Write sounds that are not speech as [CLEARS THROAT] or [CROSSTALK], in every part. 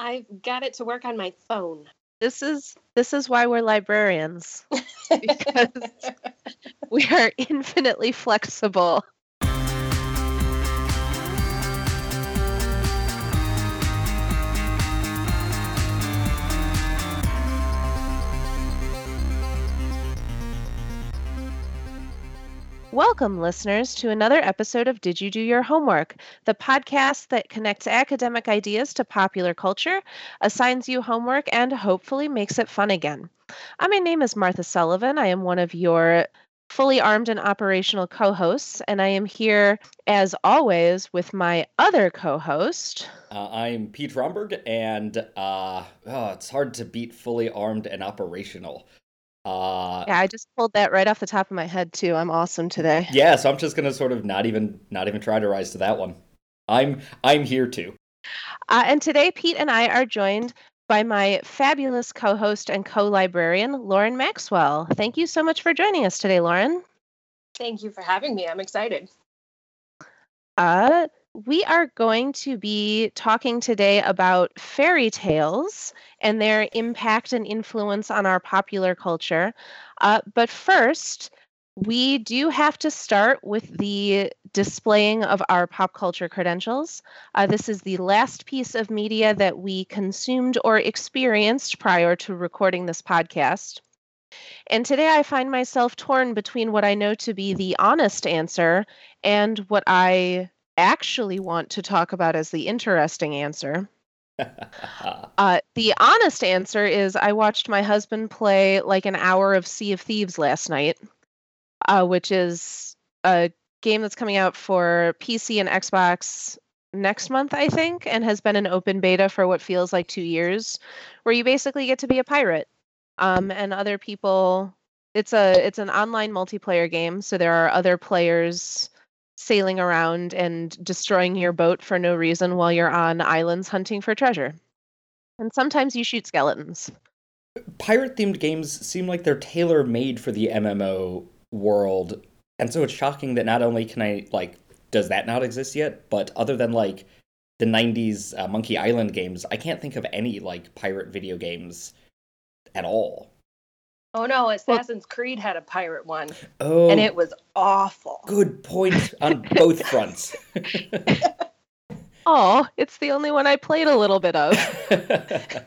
I've got it to work on my phone. This is this is why we're librarians. [LAUGHS] because we are infinitely flexible. Welcome, listeners, to another episode of Did You Do Your Homework, the podcast that connects academic ideas to popular culture, assigns you homework, and hopefully makes it fun again. Uh, my name is Martha Sullivan. I am one of your fully armed and operational co hosts, and I am here, as always, with my other co host. Uh, I'm Pete Romberg, and uh, oh, it's hard to beat fully armed and operational. Uh, yeah, I just pulled that right off the top of my head too. I'm awesome today. Yeah, so I'm just gonna sort of not even not even try to rise to that one. I'm I'm here too. Uh, and today, Pete and I are joined by my fabulous co-host and co-librarian, Lauren Maxwell. Thank you so much for joining us today, Lauren. Thank you for having me. I'm excited. Uh, we are going to be talking today about fairy tales and their impact and influence on our popular culture. Uh, but first, we do have to start with the displaying of our pop culture credentials. Uh, this is the last piece of media that we consumed or experienced prior to recording this podcast. And today I find myself torn between what I know to be the honest answer and what I actually want to talk about as the interesting answer. [LAUGHS] uh, the honest answer is I watched my husband play like an hour of Sea of Thieves last night, uh, which is a game that's coming out for PC and Xbox next month, I think, and has been an open beta for what feels like two years, where you basically get to be a pirate. Um, and other people, it's a it's an online multiplayer game, so there are other players sailing around and destroying your boat for no reason while you're on islands hunting for treasure. And sometimes you shoot skeletons. Pirate themed games seem like they're tailor made for the MMO world. And so it's shocking that not only can I, like, does that not exist yet, but other than, like, the 90s uh, Monkey Island games, I can't think of any, like, pirate video games at all. Oh no, Assassin's well, Creed had a pirate one. Oh, and it was awful. Good point on both fronts. [LAUGHS] oh, it's the only one I played a little bit of. [LAUGHS]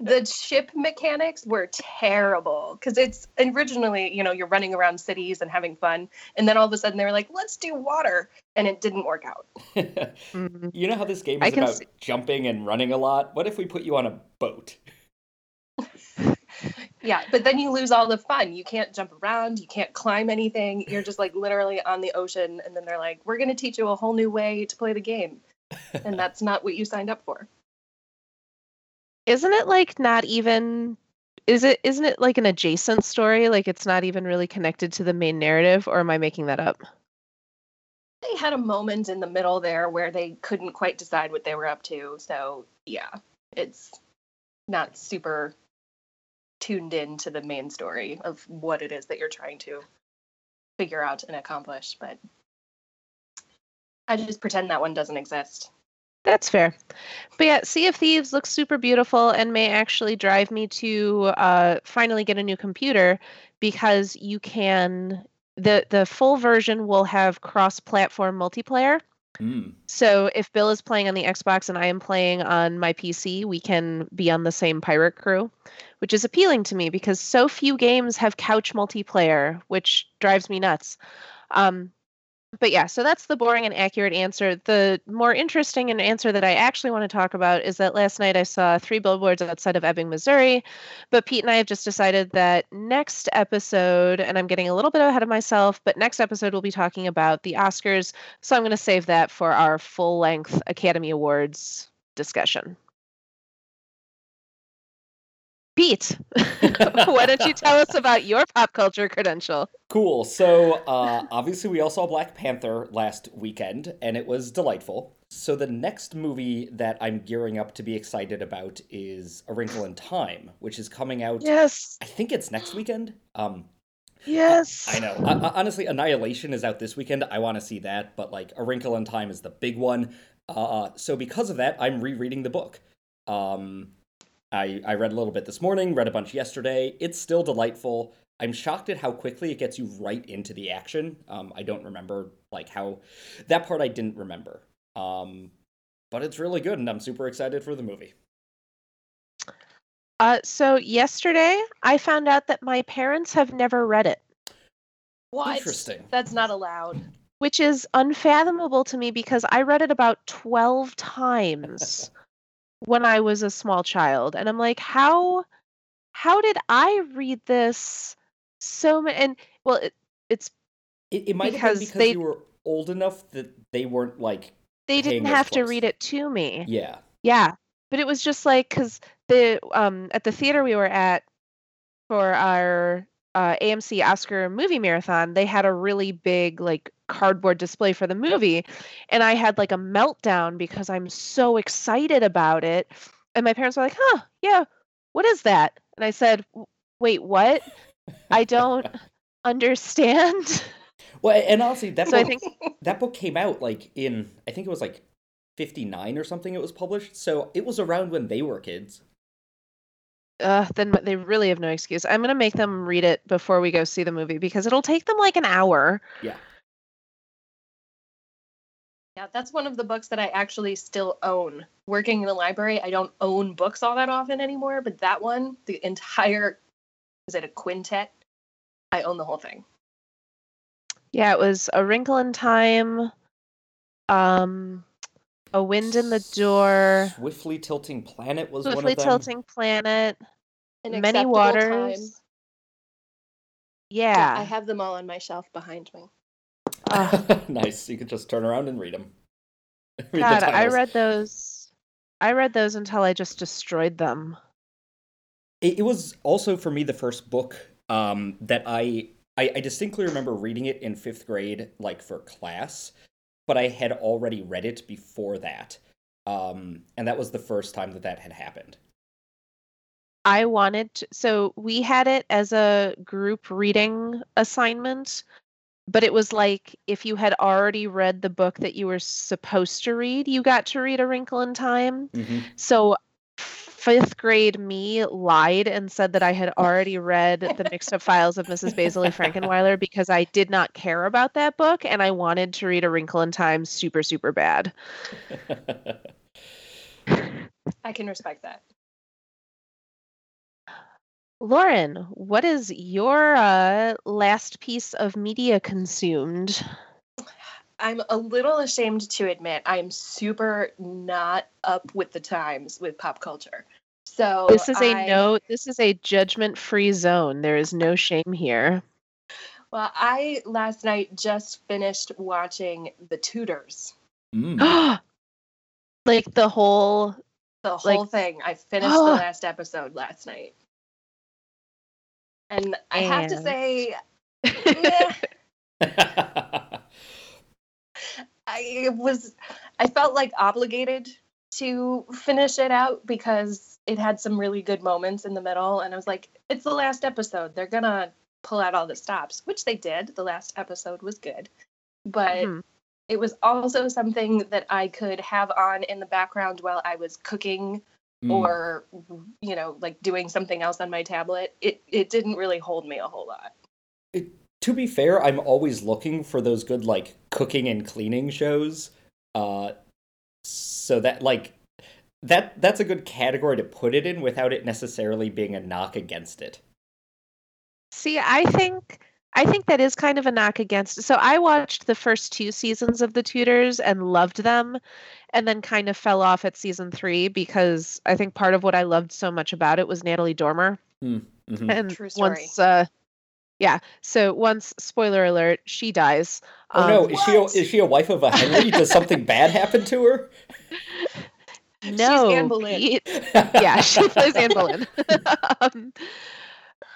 the ship mechanics were terrible because it's originally, you know, you're running around cities and having fun, and then all of a sudden they were like, "Let's do water," and it didn't work out. mm-hmm. [LAUGHS] You know how this game is about see- jumping and running a lot? What if we put you on a boat? Yeah, but then you lose all the fun. You can't jump around, you can't climb anything. You're just like literally on the ocean and then they're like, "We're going to teach you a whole new way to play the game." [LAUGHS] and that's not what you signed up for. Isn't it like not even is it isn't it like an adjacent story? Like it's not even really connected to the main narrative or am I making that up? They had a moment in the middle there where they couldn't quite decide what they were up to. So, yeah, it's not super tuned in to the main story of what it is that you're trying to figure out and accomplish. But I just pretend that one doesn't exist. That's fair. But yeah, Sea of Thieves looks super beautiful and may actually drive me to uh, finally get a new computer because you can the the full version will have cross platform multiplayer. Mm. So if Bill is playing on the Xbox and I am playing on my PC, we can be on the same pirate crew, which is appealing to me because so few games have couch multiplayer, which drives me nuts. Um, but yeah, so that's the boring and accurate answer. The more interesting and answer that I actually want to talk about is that last night I saw three billboards outside of Ebbing, Missouri. But Pete and I have just decided that next episode, and I'm getting a little bit ahead of myself, but next episode we'll be talking about the Oscars. So I'm going to save that for our full length Academy Awards discussion. Pete, [LAUGHS] why don't you tell us about your pop culture credential? Cool. So, uh, obviously, we all saw Black Panther last weekend, and it was delightful. So, the next movie that I'm gearing up to be excited about is A Wrinkle in Time, which is coming out. Yes. I think it's next weekend. Um, Yes. I, know. I, honestly, Annihilation is out this weekend. I want to see that, but like A Wrinkle in Time is the big one. Uh, so because of that, I'm rereading the book. Um, I I read a little bit this morning, read a bunch yesterday. It's still delightful. I'm shocked at how quickly it gets you right into the action. Um, I don't remember like how that part I didn't remember. Um, but it's really good, and I'm super excited for the movie. Uh, so yesterday I found out that my parents have never read it, What? Interesting. That's not allowed. which is unfathomable to me because I read it about 12 times [LAUGHS] when I was a small child. And I'm like, how how did I read this so many and well it, it's It, it might have been Because because they- you were old enough that they weren't like, they didn't have to read it to me. yeah. Yeah, but it was just like because the um at the theater we were at for our uh, AMC Oscar movie marathon, they had a really big like cardboard display for the movie, and I had like a meltdown because I'm so excited about it, and my parents were like, "Huh, yeah, what is that?" And I said, "Wait, what? I don't [LAUGHS] understand." Well, and honestly, that so I book, think that book came out like in I think it was like 59 or something it was published. So it was around when they were kids. uh, then they really have no excuse. I'm gonna make them read it before we go see the movie because it'll take them like an hour. Yeah. Yeah, that's one of the books that I actually still own. Working in the library, I don't own books all that often anymore, but that one, the entire, is it a quintet? I own the whole thing. Yeah, it was A Wrinkle in Time, um, A Wind in the Door, Swiftly Tilting Planet was one of them. Swiftly Tilting Planet, An Many Waters. Time. Yeah. I have them all on my shelf behind me. Ugh, [LAUGHS] nice. You could just turn around and read them. [LAUGHS] read the God, I read those. I read those until I just destroyed them. It, it was also for me the first book um, that I, I I distinctly remember reading it in fifth grade, like for class, but I had already read it before that, um, and that was the first time that that had happened. I wanted to, so we had it as a group reading assignment, but it was like if you had already read the book that you were supposed to read, you got to read A Wrinkle in Time. Mm-hmm. So fifth grade me lied and said that I had already read the mixed up files of Mrs. Basil Frankenweiler because I did not care about that book and I wanted to read A Wrinkle in Time super, super bad. [LAUGHS] I can respect that. Lauren, what is your uh, last piece of media consumed? I'm a little ashamed to admit I'm super not up with the times with pop culture. So This is a I- no, this is a judgment free zone. There is no shame here. Well, I last night just finished watching The Tudors. Mm. [GASPS] like the whole The whole Like- thing. I finished the [GASPS] last episode last night. And I have to say, [LAUGHS] I was I felt like obligated to finish it out because it had some really good moments in the middle and I was like it's the last episode. They're going to pull out all the stops which they did. The last episode was good. But Mhm. it was also something that I could have on in the background while I was cooking Mm. or you know like doing something else on my tablet it it didn't really hold me a whole lot to be fair, I'm always looking for those good like cooking and cleaning shows. Uh, so that like that that's a good category to put it in without it necessarily being a knock against it. See, I think I think that is kind of a knock against. So I watched the first two seasons of The Tudors and loved them, and then kind of fell off at season three because I think part of what I loved so much about it was Natalie Dormer. Mhm. And True story. once, uh, yeah, so once spoiler alert, she dies. Oh no, Um, is she a, what? is she a wife of a Henry? Does something [LAUGHS] bad happen to her? no, Anne Boleyn. Pete. yeah, she plays Anne Boleyn. [LAUGHS] um,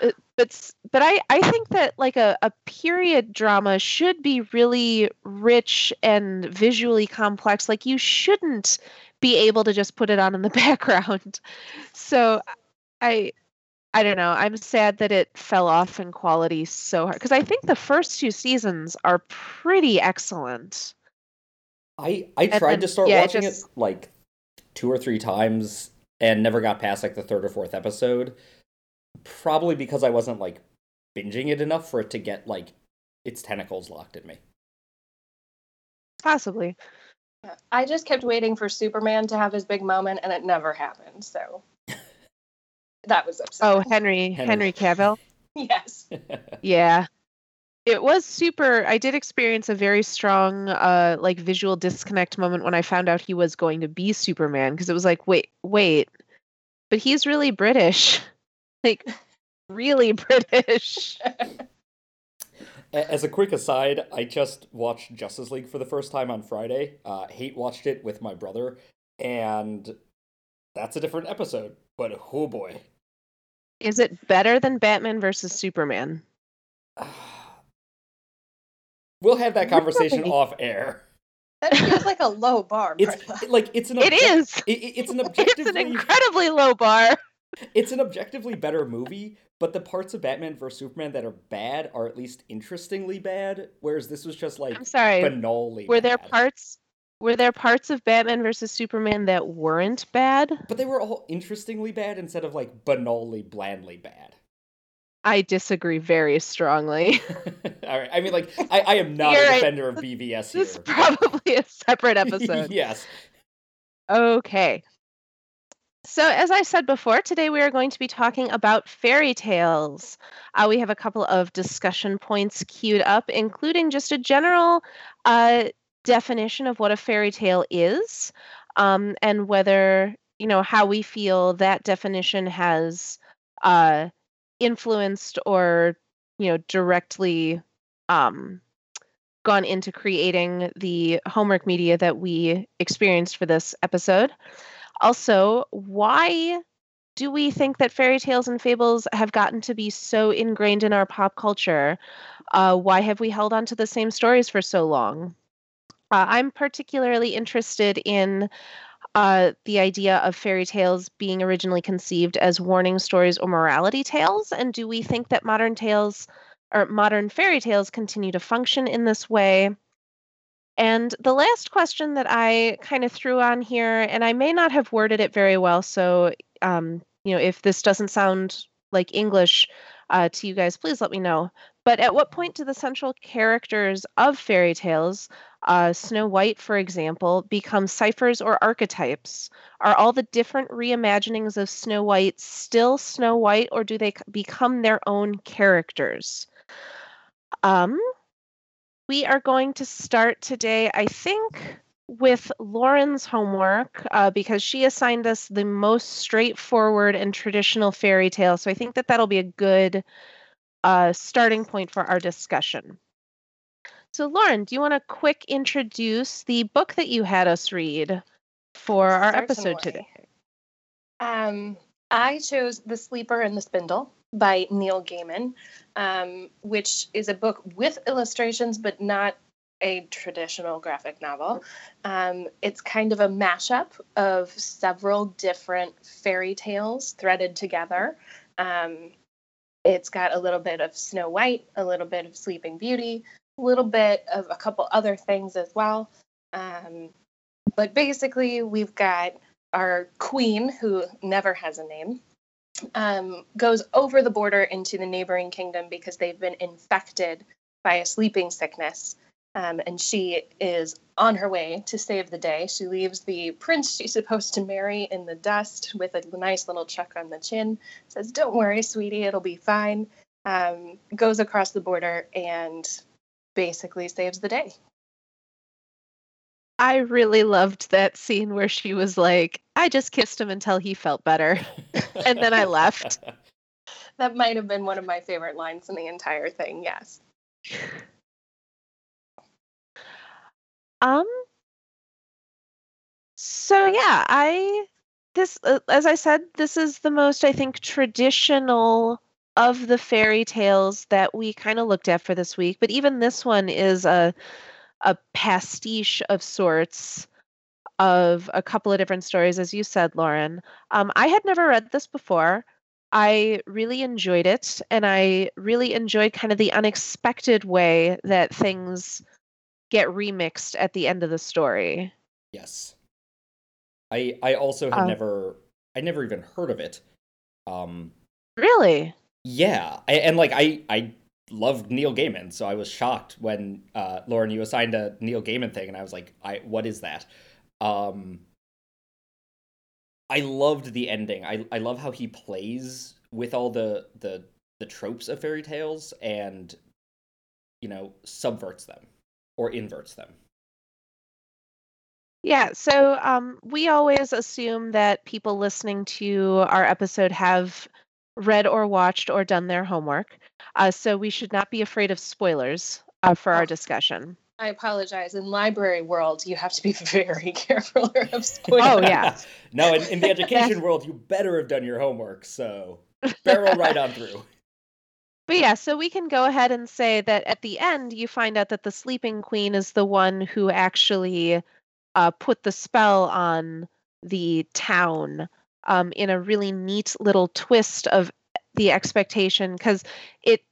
Uh, but but I I think that like a, a period drama should be really rich and visually complex. Like you shouldn't be able to just put it on in the [LAUGHS] background. So I I don't know. I'm sad that it fell off in quality so hard because I think the first two seasons are pretty excellent. I I And tried then- to start yeah, it watching just- it like two or three times and never got past like the third or fourth episode. Probably because I wasn't like binging it enough for it to get like its tentacles locked in me. Possibly. I just kept waiting for Superman to have his big moment, and it never happened. So [LAUGHS] that was upsetting. Oh, Henry Henry. Henry Cavill. [LAUGHS] yes. [LAUGHS] Yeah. It was super I did experience a very strong uh like visual disconnect moment when I found out he was going to be Superman because it was like, wait, wait. But he's really British. Like really [LAUGHS] British. As a quick aside, I just watched Justice League for the first time on Friday. Uh, Hate watched it with my brother, and that's a different episode. But oh boy, Is it better than Batman versus Superman? [SIGHS] we'll have that conversation off air. That feels [LAUGHS] like a low bar. It's like it's an It objec- is. it- it- it's an objective. [LAUGHS] It's an incredibly low bar. It's an objectively better movie, but the parts of Batman vs Superman that are bad are at least interestingly bad, whereas this was just like I'm sorry. banally. Were there parts were there parts of Batman versus Superman that weren't bad? But they were all interestingly bad instead of like banally, blandly bad. I disagree very strongly. [LAUGHS] all right, I mean, like I, I am not a defender of BVS here. this is probably a separate [LAUGHS] episode. yes. Okay. So, as I said before, today we are going to be talking about fairy tales. Uh, we have a couple of discussion points queued up, including just a general uh, definition of what a fairy tale is um, and whether, you know, how we feel that definition has uh, influenced or, you know, directly um, gone into creating the homework media that we experienced for this episode. Also, why do we think that fairy tales and fables have gotten to be so ingrained in our pop culture? Uh, why have we held on to the same stories for so long? Uh, I'm particularly interested in uh, the idea of fairy tales being originally conceived as warning stories or morality tales. And do we think that modern tales or modern fairy tales continue to function in this way? And the last question that I kind of threw on here, and I may not have worded it very well, so um, you know, if this doesn't sound like English uh, to you guys, please let me know. But at what point do the central characters of fairy tales, uh, Snow White, for example, become ciphers or archetypes? Are all the different reimaginings of Snow White still Snow White, or do they become their own characters? Um, we are going to start today, I think, with Lauren's homework uh, because she assigned us the most straightforward and traditional fairy tale. So I think that that'll be a good uh, starting point for our discussion. So, Lauren, do you want to quick introduce the book that you had us read for our episode today? Um, I chose The Sleeper and the Spindle by Neil Gaiman, um, which is a book with illustrations, but not a traditional graphic novel. Um, it's kind of a mashup of several different fairy tales threaded together. Um, it's got a little bit of Snow White, a little bit of Sleeping Beauty, a little bit of a couple other things as well. Um, but basically, we've got our queen, who never has a name, um, goes over the border into the neighboring kingdom because they've been infected by a sleeping sickness. Um, and she is on her way to save the day. She leaves the prince she's supposed to marry in the dust with a nice little chuck on the chin. Says, Don't worry, sweetie, it'll be fine. Um, goes across the border and basically saves the day. I really loved that scene where she was like, I just kissed him until he felt better. [LAUGHS] And then I left. [LAUGHS] That might have been one of my favorite lines in the entire thing, yes. Um. So yeah, I this uh, as I said, this is the most I think traditional of the fairy tales that we kind of looked at for this week. But even this one is a a pastiche of sorts of a couple of different stories, as you said, Lauren. Um, I had never read this before. I really enjoyed it, and I really enjoyed kind of the unexpected way that things get remixed at the end of the story. Yes. I I also had Uh, never I never even heard of it. Um, really? Yeah, I, and like I I loved Neil Gaiman, so I was shocked when uh, Lauren you assigned a Neil Gaiman thing, and I was like, I what is that? Um, I loved the ending. I I love how he plays with all the the the tropes of fairy tales and you know subverts them or inverts them. Yeah, so um, we always assume that people listening to our episode have read or watched or done their homework. Uh, so we should not be afraid of spoilers uh, for our oh, discussion. I apologize. In library world, you have to be [LAUGHS] very careful [LAUGHS] of spoilers. Oh yeah. [LAUGHS] no, in, in the education world, you better have done your homework. So barrel right on through. But yeah, so we can go ahead and say that at the end, you find out that the Sleeping Queen is the one who actually uh, put the spell on the town um, in a really neat little twist of the expectation because it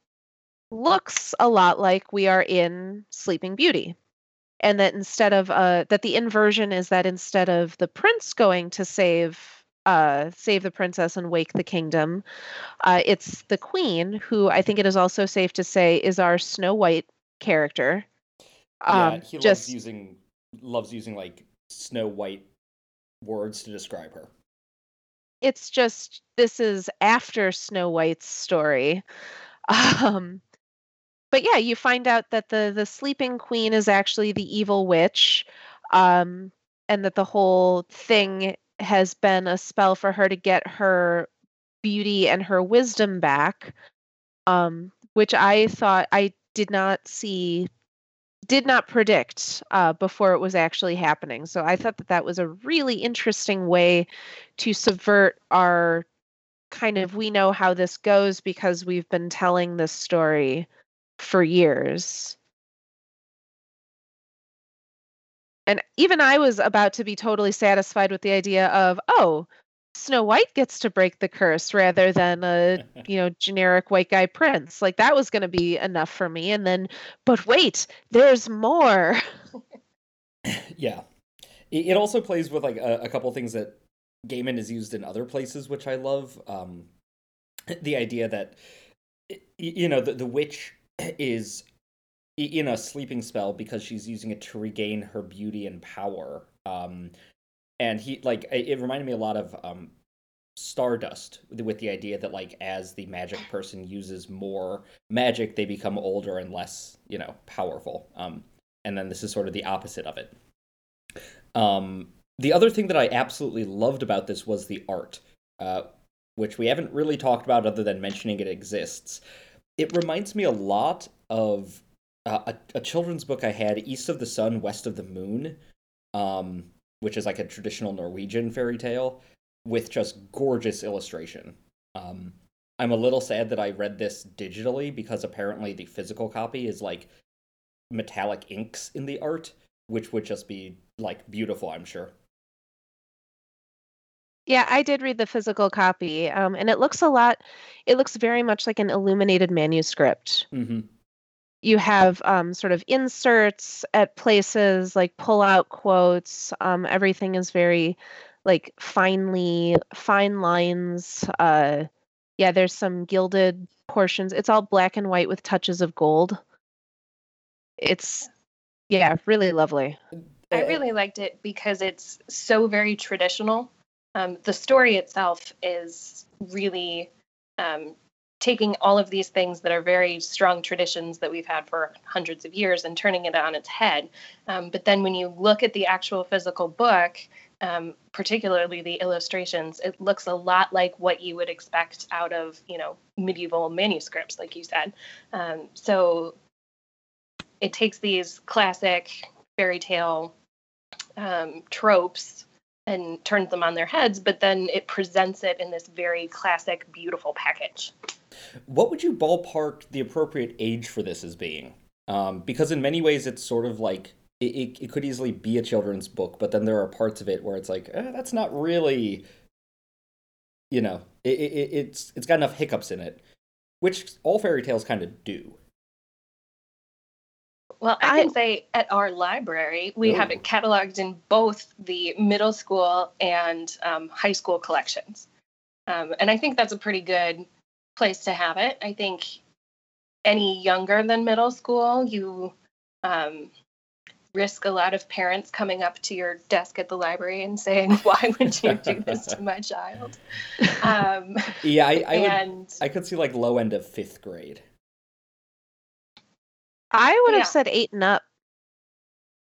looks a lot like we are in Sleeping Beauty. And that instead of uh, that the inversion is that instead of the prince going to save uh, save the princess and wake the kingdom, uh, it's the queen who I think it is also safe to say is our Snow White character. Um, yeah, he just, loves using loves using like Snow White words to describe her it's just this is after Snow White's story. [LAUGHS] Um, but yeah, you find out that the the sleeping queen is actually the evil witch, um, and that the whole thing has been a spell for her to get her beauty and her wisdom back. Um, which I thought I did not see did not predict uh, before it was actually happening. So I thought that that was a really interesting way to subvert our kind of we know how this goes because we've been telling this story for years. And even I was about to be totally satisfied with the idea of, oh, Snow White gets to break the curse rather than a [LAUGHS] you know generic white guy prince. Like that was going to be enough for me. And then, but wait, there's more. [LAUGHS] yeah, it also plays with like a, a couple things that Gaiman is used in other places, which I love. Um, [CLEARS THROAT] the idea that you know the the witch [CLEARS THROAT] is in a sleeping spell because she's using it to regain her beauty and power. Um, and he like it reminded me a lot of um, Stardust with the idea that like as the magic person uses more magic, they become older and less you know powerful. Um, and then this is sort of the opposite of it. Um, the other thing that I absolutely loved about this was the art, uh, which we haven't really talked about other than mentioning it exists. It reminds me a lot of uh, a, a, children's book I had, East of the Sun, West of the Moon, um, which is like a traditional Norwegian fairy tale with just gorgeous illustration. Um, I'm a little sad that I read this digitally because apparently the physical copy is like metallic inks in the art, which would just be like beautiful, I'm sure. Yeah, I did read the physical copy, um, and it looks a lot. It looks very much like an illuminated manuscript. Mm-hmm you have um, sort of inserts at places like pull out quotes um, everything is very like finely fine lines uh, yeah there's some gilded portions. It's all black and white with touches of gold. It's yeah really lovely. I really liked it because it's so very traditional. Um, the story itself is really um, taking all of these things that are very strong traditions that we've had for hundreds of years and turning it on its head. Um, but then when you look at the actual physical book, um, particularly the illustrations, it looks a lot like what you would expect out of you know medieval manuscripts, like you said. Um, so it takes these classic fairy tale um, tropes and turns them on their heads, but then it presents it in this very classic, beautiful package. What would you ballpark the appropriate age for this as being? Um, because in many ways, it's sort of like it, it, it, could easily be a children's book, but then there are parts of it where it's like eh, that's not really, you know, it, it, it's it's got enough hiccups in it, which all fairy tales kind of do. Well, I, I can say at our library, we Ooh. have it cataloged in both the middle school and um, high school collections. Um, and I think that's a pretty good place to have it. I think any younger than middle school, you um, risk a lot of parents coming up to your desk at the library and saying, [LAUGHS] "Why would you do this to my child?" Um, yeah, I, I, and, would, I could see like low end of fifth grade. I would have said eight and up.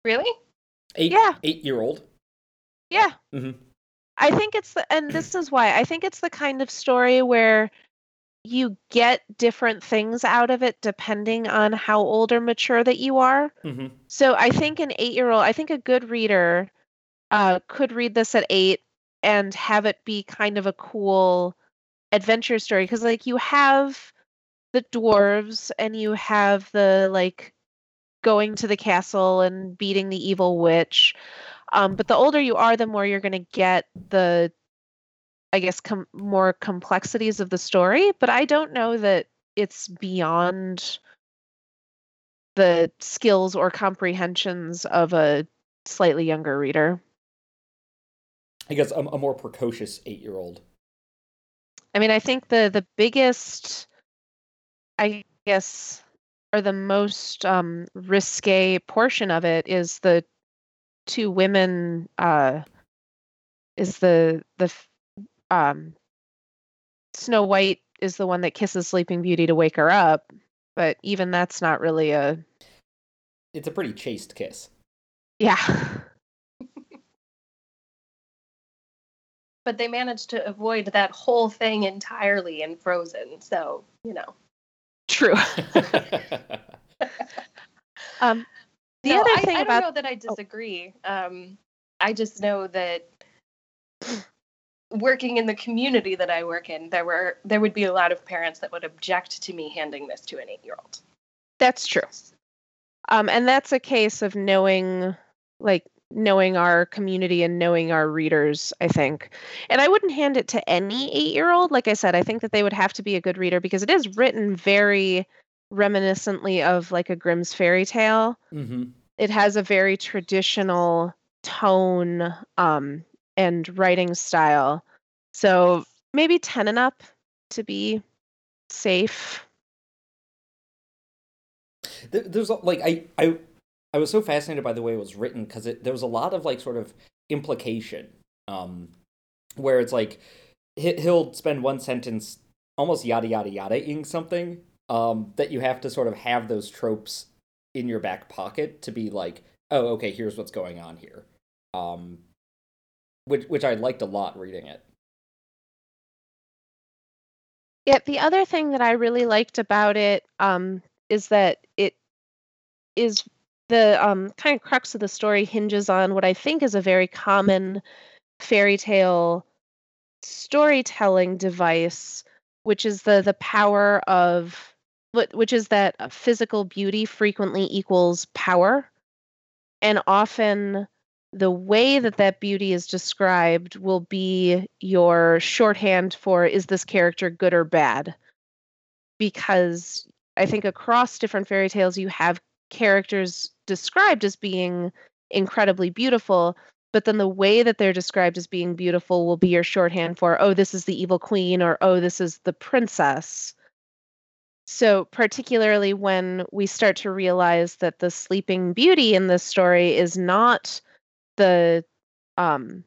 Really? Eight. Yeah. Eight year old. Yeah. Mm-hmm. I think it's the, and this is why I think it's the kind of story where you get different things out of it depending on how old or mature that you are. Mm-hmm. So I think an eight year old, I think a good reader uh, could read this at eight and have it be kind of a cool adventure story because like you have the dwarves and you have the like going to the castle and beating the evil witch. Um, but the older you are, the more you're going to get the, I guess, com- more complexities of the story. But I don't know that it's beyond the skills or comprehensions of a slightly younger reader. I guess a, a more precocious eight year old. I mean, I think the the biggest I guess, or the most um, risque portion of it is the two women. Uh, is the the um, Snow White is the one that kisses Sleeping Beauty to wake her up, but even that's not really a. It's a pretty chaste kiss. Yeah. but they managed to avoid that whole thing entirely in Frozen, so you know. True. [LAUGHS] um, the no, other thing I, I don't know that I oh. disagree. Um, I just know that working in the community that I work in, there were there would be a lot of parents that would object to me handing this to an eight year old. That's true. Um, and that's a case of knowing like knowing our community and knowing our readers, I think. And I wouldn't hand it to any eight year old. Like I said, I think that they would have to be a good reader because it is written very reminiscently of like a Grimm's fairy tale. Mm-hmm. It has a very traditional tone um, and writing style. So maybe 10 and up to be safe. There's like I I I was so fascinated by the way it was written because there was a lot of like sort of implication, um, where it's like he'll spend one sentence almost yada yada yada-ing something um, that you have to sort of have those tropes in your back pocket to be like, oh, okay, here's what's going on here, um, which which I liked a lot reading it. Yeah, the other thing that I really liked about it um, is that it is the um, kind of crux of the story hinges on what I think is a very common fairy tale storytelling device, which is the the power of which is that physical beauty frequently equals power, and often the way that that beauty is described will be your shorthand for is this character good or bad? Because i think across different fairy tales you have characters described as being incredibly beautiful but then the way that they're described as being beautiful will be your shorthand for oh this is the evil queen or oh this is the princess. So particularly when we start to realize that the sleeping beauty in this story is not the um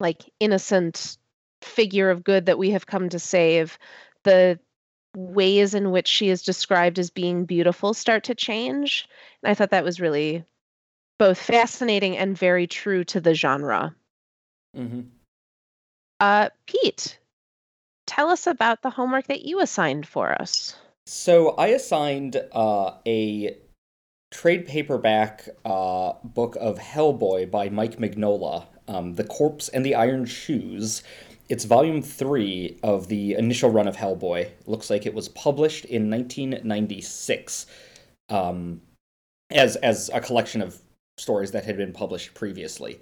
like innocent figure of good that we have come to save the ways in which she is described as being beautiful start to change. And I thought that was really both fascinating and very true to the genre. Mm-hmm. Uh, Pete, tell us about the homework that you assigned for us. So I assigned uh, a trade paperback uh, book of Hellboy by Mike Mignola, um, The Corpse and the Iron Shoes. It's volume three of the initial run of Hellboy. Looks like it was published in 1996 um, as as a collection of stories that had been published previously.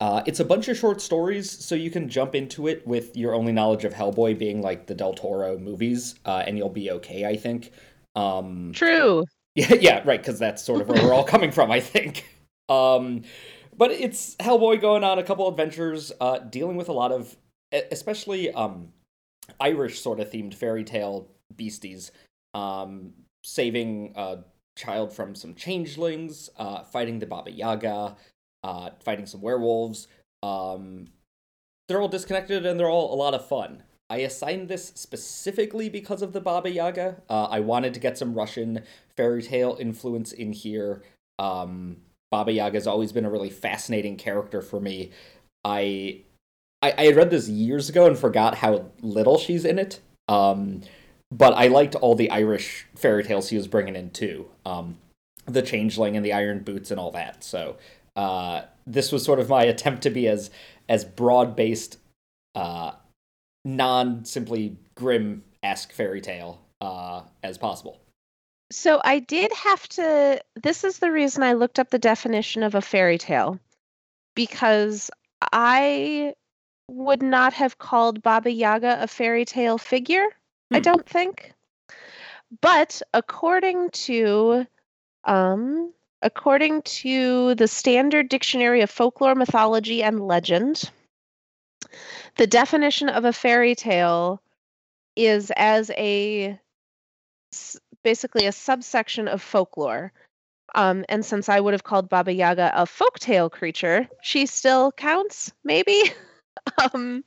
Uh, it's a bunch of short stories, so you can jump into it with your only knowledge of Hellboy being like the Del Toro movies, uh, and you'll be okay, I think. Um, True. Yeah, [LAUGHS] yeah, right, because that's sort of where we're all coming from, I think. Um, but it's Hellboy going on a couple adventures, uh, dealing with a lot of, especially um, Irish sort of themed fairy tale beasties, um, saving a child from some changelings, uh, fighting the Baba Yaga, uh, fighting some werewolves. Um, they're all disconnected and they're all a lot of fun. I assigned this specifically because of the Baba Yaga. Uh, I wanted to get some Russian fairy tale influence in here. Um, Baba Yaga has always been a really fascinating character for me. I, I, I had read this years ago and forgot how little she's in it. Um, but I liked all the Irish fairy tales he was bringing in too. Um, the Changeling and the Iron Boots and all that. So uh, this was sort of my [LAUGHS] attempt to be as as broad based uh, non simply Grimm esque fairy tale uh, as possible. So I did have to. This is the reason I looked up the definition of a fairy tale because I would not have called Baba Yaga a fairy tale figure. Hmm. I don't think. But according to um according to the Standard Dictionary of Folklore, Mythology and Legend, the definition of a fairy tale is as a basically a subsection of folklore. Um, and since I would have called Baba Yaga a folktale creature, she still counts, maybe. [LAUGHS] um,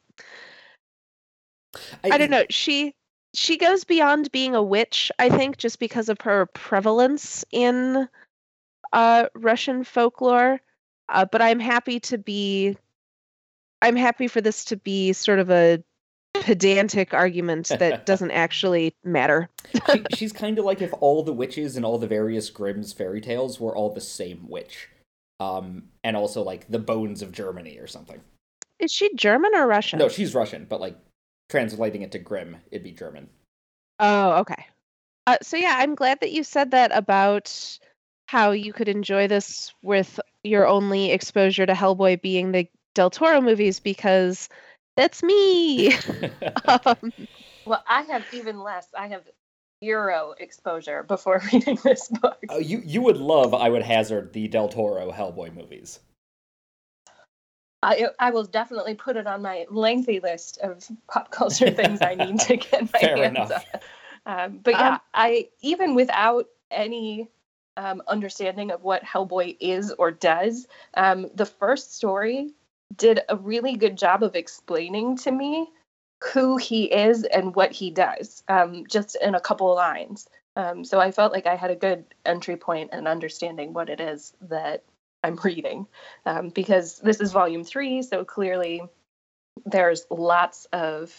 I, I don't know. She she goes beyond being a witch, I think, just because of her prevalence in uh, Russian folklore. Uh, but I'm happy to be I'm happy for this to be sort of a pedantic argument that [LAUGHS] doesn't actually matter. she, she's kind of like if all the witches in all the various Grimm's fairy tales were all the same witch. Um, and also like the bones of Germany or something. Is she German or Russian? No, she's Russian, but like translating it to Grimm, it'd be German. Oh, okay. Uh, so yeah, I'm glad that you said that about how you could enjoy this with your only exposure to Hellboy being the Del Toro movies because that's me. [LAUGHS] um, well, I have even less. I have zero exposure before [LAUGHS] reading this book. Uh, you you would love, I would hazard, the Del Toro Hellboy movies. I I will definitely put it on my lengthy list of pop [LAUGHS] culture things I need to get my Fair hands enough. on. Um, but yeah, um, I even without any um, understanding of what Hellboy is or does, um, the first story did a really good job of explaining to me who he is and what he does, um, just in a couple of lines. Um, so I felt like I had a good entry point and understanding what it is that I'm [LAUGHS] reading, um, because this is volume three, so clearly there's lots of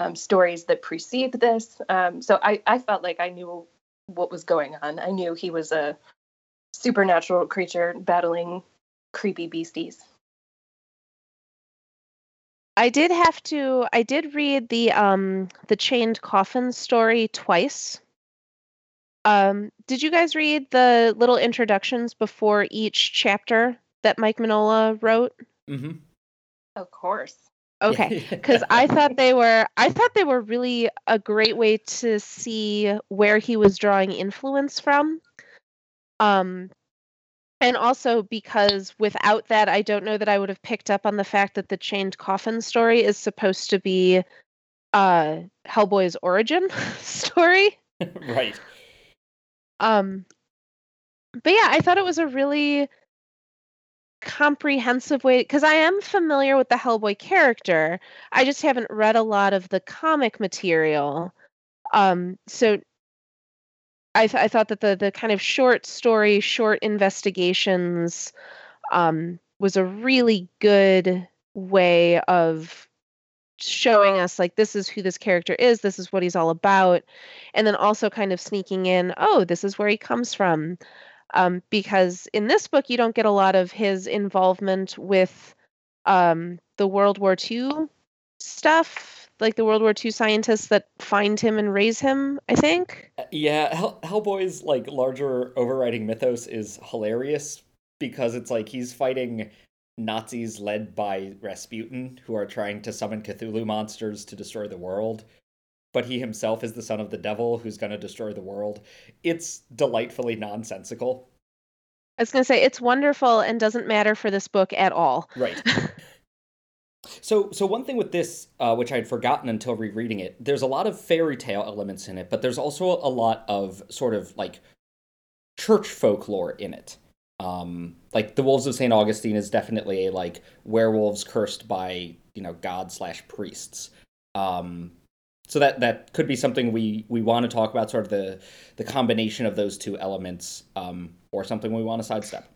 um, stories that precede this. Um, so I, I felt like I knew what was going on. I knew he was a supernatural creature battling creepy beasties. I did have to. I did read the um the chained coffin story twice. Um, did you guys read the little introductions before each chapter that Mike Mignola wrote? Mm-hmm. Of course. Okay, [LAUGHS] because I thought they were. I thought they were really a great way to see where he was drawing influence from. Um, and also because without that, I don't know that I would have picked up on the fact that the chained coffin story is supposed to be uh Hellboy's origin [LAUGHS] story. [LAUGHS] right. Um but yeah, I thought it was a really comprehensive way because I am familiar with the Hellboy character. I just haven't read a lot of the comic material. Um so I, th- I thought that the the kind of short story, short investigations, um, was a really good way of showing us like this is who this character is, this is what he's all about, and then also kind of sneaking in, oh, this is where he comes from, um, because in this book you don't get a lot of his involvement with um, the World War II stuff like the World War II scientists that find him and raise him, I think. Uh, yeah, Hell- Hellboy's like larger overriding mythos is hilarious because it's like he's fighting Nazis led by Rasputin who are trying to summon Cthulhu monsters to destroy the world. but he himself is the son of the devil who's going to destroy the world. It's delightfully nonsensical. I was going to say it's wonderful and doesn't matter for this book at all. Right. [LAUGHS] so, so one thing with this, uh, which I had forgotten until rereading it, there's a lot of fairy tale elements in it, but there's also a lot of sort of like church folklore in it. Um, like the Wolves of Saint Augustine is definitely a like werewolves cursed by you know god slash priests. Um, so that that could be something we we want to talk about, sort of the the combination of those two elements, um, or something we want to sidestep.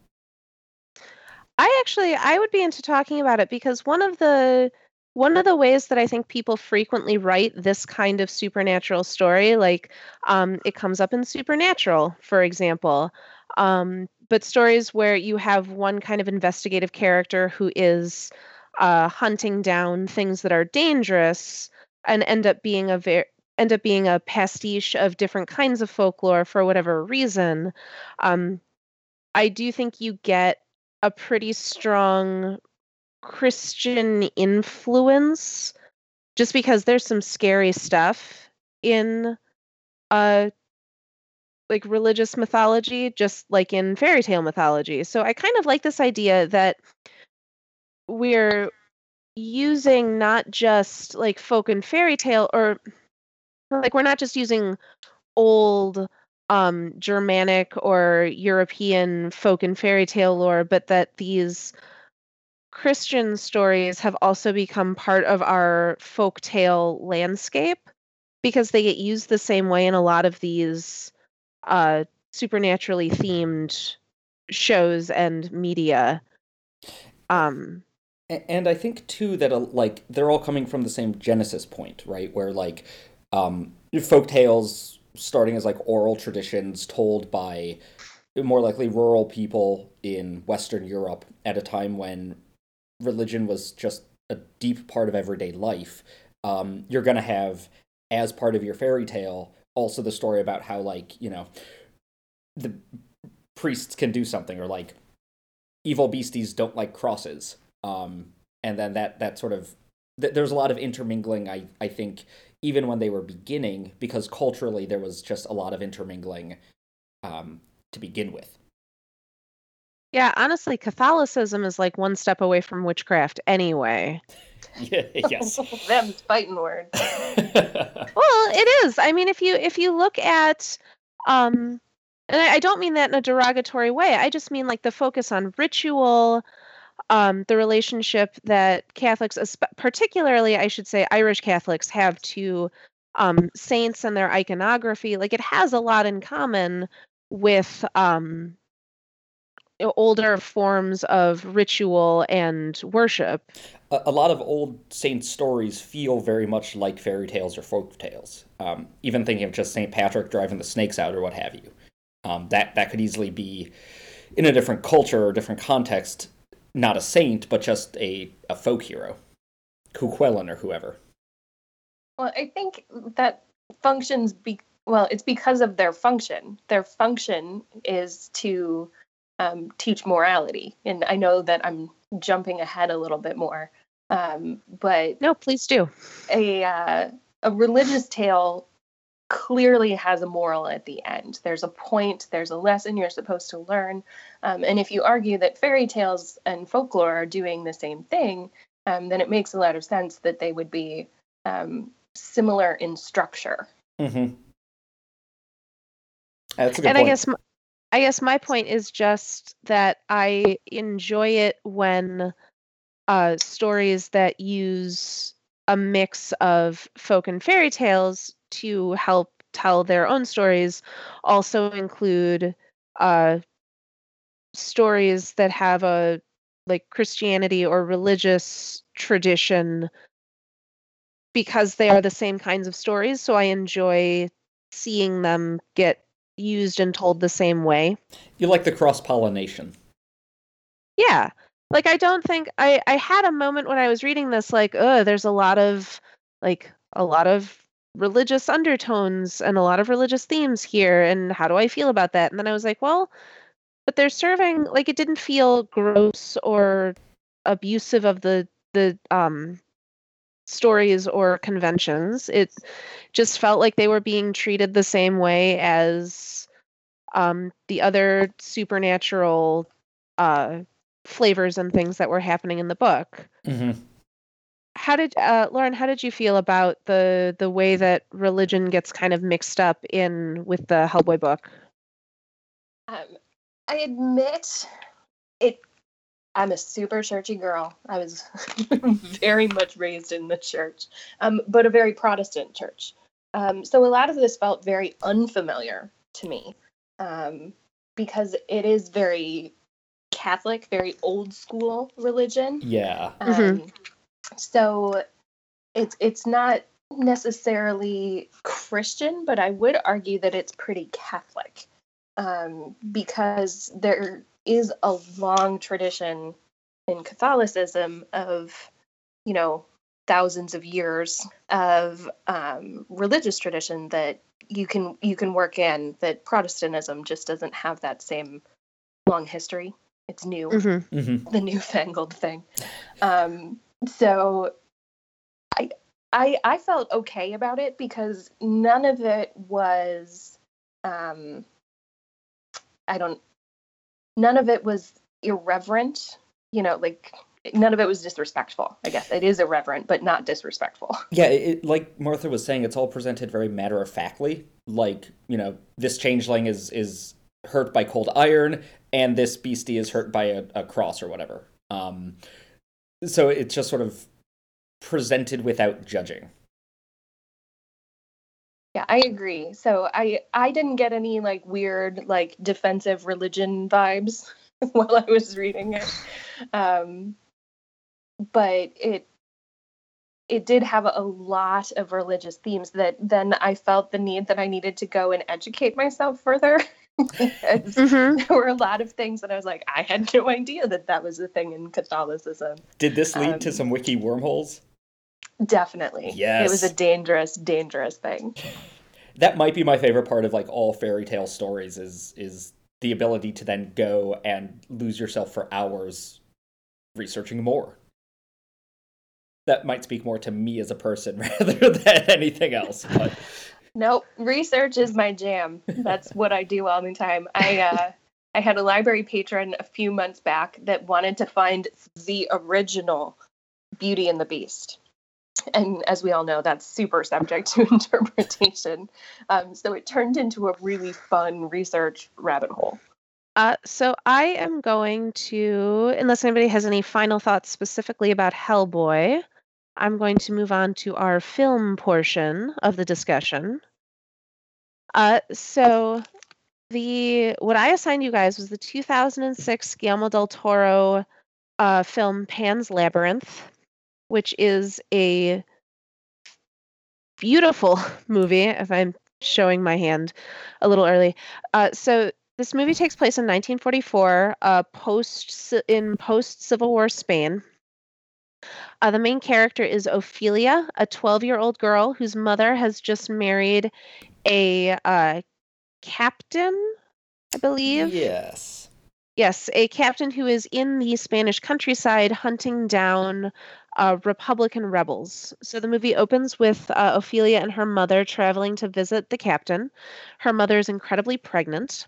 I actually I would be into talking about it because one of the one of the ways that I think people frequently write this kind of supernatural story, like um, it comes up in Supernatural, for example, um, but stories where you have one kind of investigative character who is uh, hunting down things that are dangerous and end up being a very end up being a pastiche of different kinds of folklore for whatever reason. Um, I do think you get a pretty strong Christian influence just because there's some scary stuff in uh like religious mythology just like in fairy tale mythology. So I kind of like this idea that we're using not just like folk and fairy tale or like we're not just using old um germanic or european folk and fairy tale lore but that these christian stories have also become part of our folk tale landscape because they get used the same way in a lot of these uh supernaturally themed shows and media um and I think too that like they're all coming from the same genesis point, right? Where like um, folk tales starting as like oral traditions told by more likely rural people in Western Europe at a time when religion was just a deep part of everyday life. Um, you're gonna have as part of your fairy tale also the story about how like you know the priests can do something or like evil beasties don't like crosses um, and then that that sort of th- there's a lot of intermingling. I I think even when they were beginning, because culturally there was just a lot of intermingling um, to begin with. Yeah, honestly, Catholicism is like one step away from witchcraft anyway. [LAUGHS] yeah, yes. [LAUGHS] Them fighting words. [LAUGHS] well, it is. I mean, if you if you look at um and I, I don't mean that in a derogatory way. I just mean like the focus on ritual, um, the relationship that Catholics, particularly, I should say, Irish Catholics, have to um, saints and their iconography. Like it has a lot in common with um, older forms of ritual and worship. A, lot of old saint stories feel very much like fairy tales or folk tales. Um, even thinking of just Saint Patrick driving the snakes out or what have you. Um, that that could easily be in a different culture or different context not a saint, but just a, a folk hero, Cuchulainn or whoever. Well, I think that functions be well, it's because of their function. Their function is to um, teach morality, and I know that I'm jumping ahead a little bit more, um, but no, please do. A uh, a religious tale clearly has a moral at the end. There's a point, there's a lesson you're supposed to learn. Um, and if you argue that fairy tales and folklore are doing the same thing, um, then it makes a lot of sense that they would be um, similar in structure. Mm-hmm. That's a good and point. I guess my, I guess my point is just that I enjoy it when uh, stories that use a mix of folk and fairy tales to help tell their own stories also include uh, stories that have a like Christianity or religious tradition because they are the same kinds of stories. So I enjoy seeing them get used and told the same way. You like the cross pollination. Yeah. Like I don't think I I had a moment when I was reading this like, oh, there's a lot of like a lot of religious undertones and a lot of religious themes here and how do I feel about that? And then I was like, well, but they're serving like it didn't feel gross or abusive of the the um stories or conventions. It just felt like they were being treated the same way as um, the other supernatural uh, flavors and things that were happening in the book. hmm How did uh, Lauren? How did you feel about the the way that religion gets kind of mixed up in with the Hellboy book? Um, I admit it. I'm a super churchy girl. I was [LAUGHS] very much raised in the church, um, but a very Protestant church. Um, so a lot of this felt very unfamiliar to me um, because it is very Catholic, very old school religion. Yeah. Um, Mhm. So it's it's not necessarily Christian, but I would argue that it's pretty Catholic um, because there is a long tradition in Catholicism of, you know, thousands of years of um, religious tradition that you can you can work in that Protestantism just doesn't have that same long history. It's new hmm hmm the newfangled thing. Um, so I I I felt okay about it because none of it was um I don't none of it was irreverent, you know, like none of it was disrespectful. I guess it is irreverent, but not disrespectful. [LAUGHS] Yeah, it, like Martha was saying, it's all presented very matter of factly. Like, you know, this changeling is is hurt by cold iron, and this beastie is hurt by a, a cross or whatever. Um, so it's just sort of presented without judging. Yeah, I agree. So I I didn't get any like weird like defensive religion vibes [LAUGHS] while I was reading it. Um but it it did have a lot of religious themes that then I felt the need that I needed to go and educate myself further. [LAUGHS] because hmm there were a lot of things that I was like, I had no idea that that was a thing in Catholicism. Did this lead to Um, some wiki wormholes? Definitely. Yes. It was a dangerous, dangerous thing. [LAUGHS] That might be my favorite part of like all fairy tale stories is is the ability to then go and lose yourself for hours researching more. That might speak more to me as a person [LAUGHS] rather than anything else, but Nope, research is my jam. That's what I do all the time. I uh, I had a library patron a few months back that wanted to find the original Beauty and the Beast, and as we all know, that's super subject to [LAUGHS] interpretation. Um, so it turned into a really fun research rabbit hole. Uh, so I am going to, unless anybody has any final thoughts specifically about Hellboy, I'm going to move on to our film portion of the discussion. Uh, so the what I assigned you guys was the 2006 Guillermo del Toro uh, film Pan's Labyrinth, which is a beautiful [LAUGHS] movie. If I'm showing my hand a little early, uh, so this movie takes place in 1944, uh, post in post Civil War Spain. Uh, the main character is Ophelia, a 12 year old girl whose mother has just married a uh, captain, I believe. yes. Yes, a captain who is in the Spanish countryside hunting down uh, Republican rebels. So the movie opens with uh, Ophelia and her mother traveling to visit the captain. Her mother is incredibly pregnant.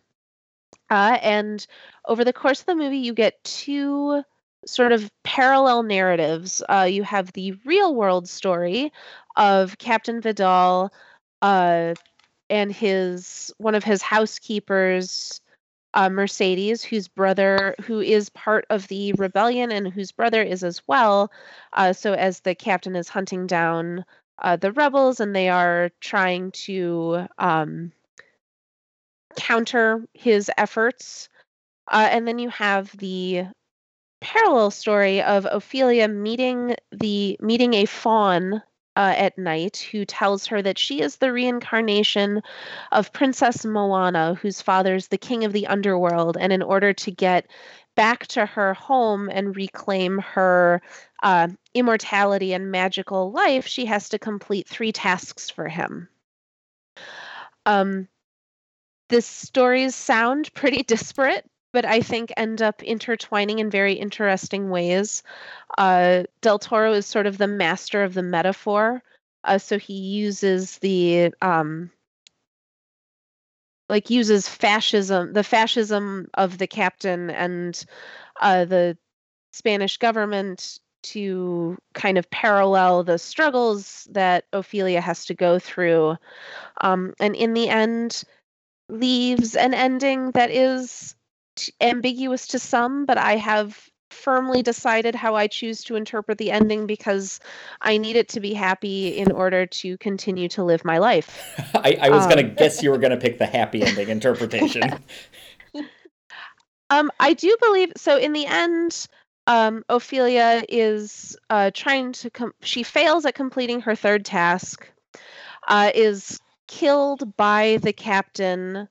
Uh, and over the course of the movie, you get two sort of parallel narratives. Uh, you have the real world story of Captain Vidal uh, and his one of his housekeepers uh, Mercedes, whose brother, who is part of the rebellion and whose brother is as well. Uh, so, as the captain is hunting down uh, the rebels and they are trying to um, counter his efforts. Uh, and then you have the parallel story of Ophelia meeting the meeting a faun uh, at night who tells her that she is the reincarnation of Princess Moanna, whose father's the king of the underworld, and in order to get back to her home and reclaim her uh, immortality and magical life, she has to complete three tasks for him. Um, the stories sound pretty [LAUGHS] disparate but I think end up intertwining in very interesting ways. Uh, Del Toro is sort of the master of the metaphor, uh, so he uses the um, like uses fascism, the fascism of the captain and uh, the Spanish government to kind of parallel the struggles that Ophelia has to go through. Um, and in the end, leaves an ending that is ambiguous to some, but I have firmly decided how I choose to interpret the ending because I need it to be happy in order to continue to live my life. [LAUGHS] I, I was um, going [LAUGHS] to guess you were going to pick the happy ending interpretation. [LAUGHS] um, I do believe so. In the end, um, Ophelia is uh, trying to. Com- she fails at completing her third task. Uh, is killed by the captain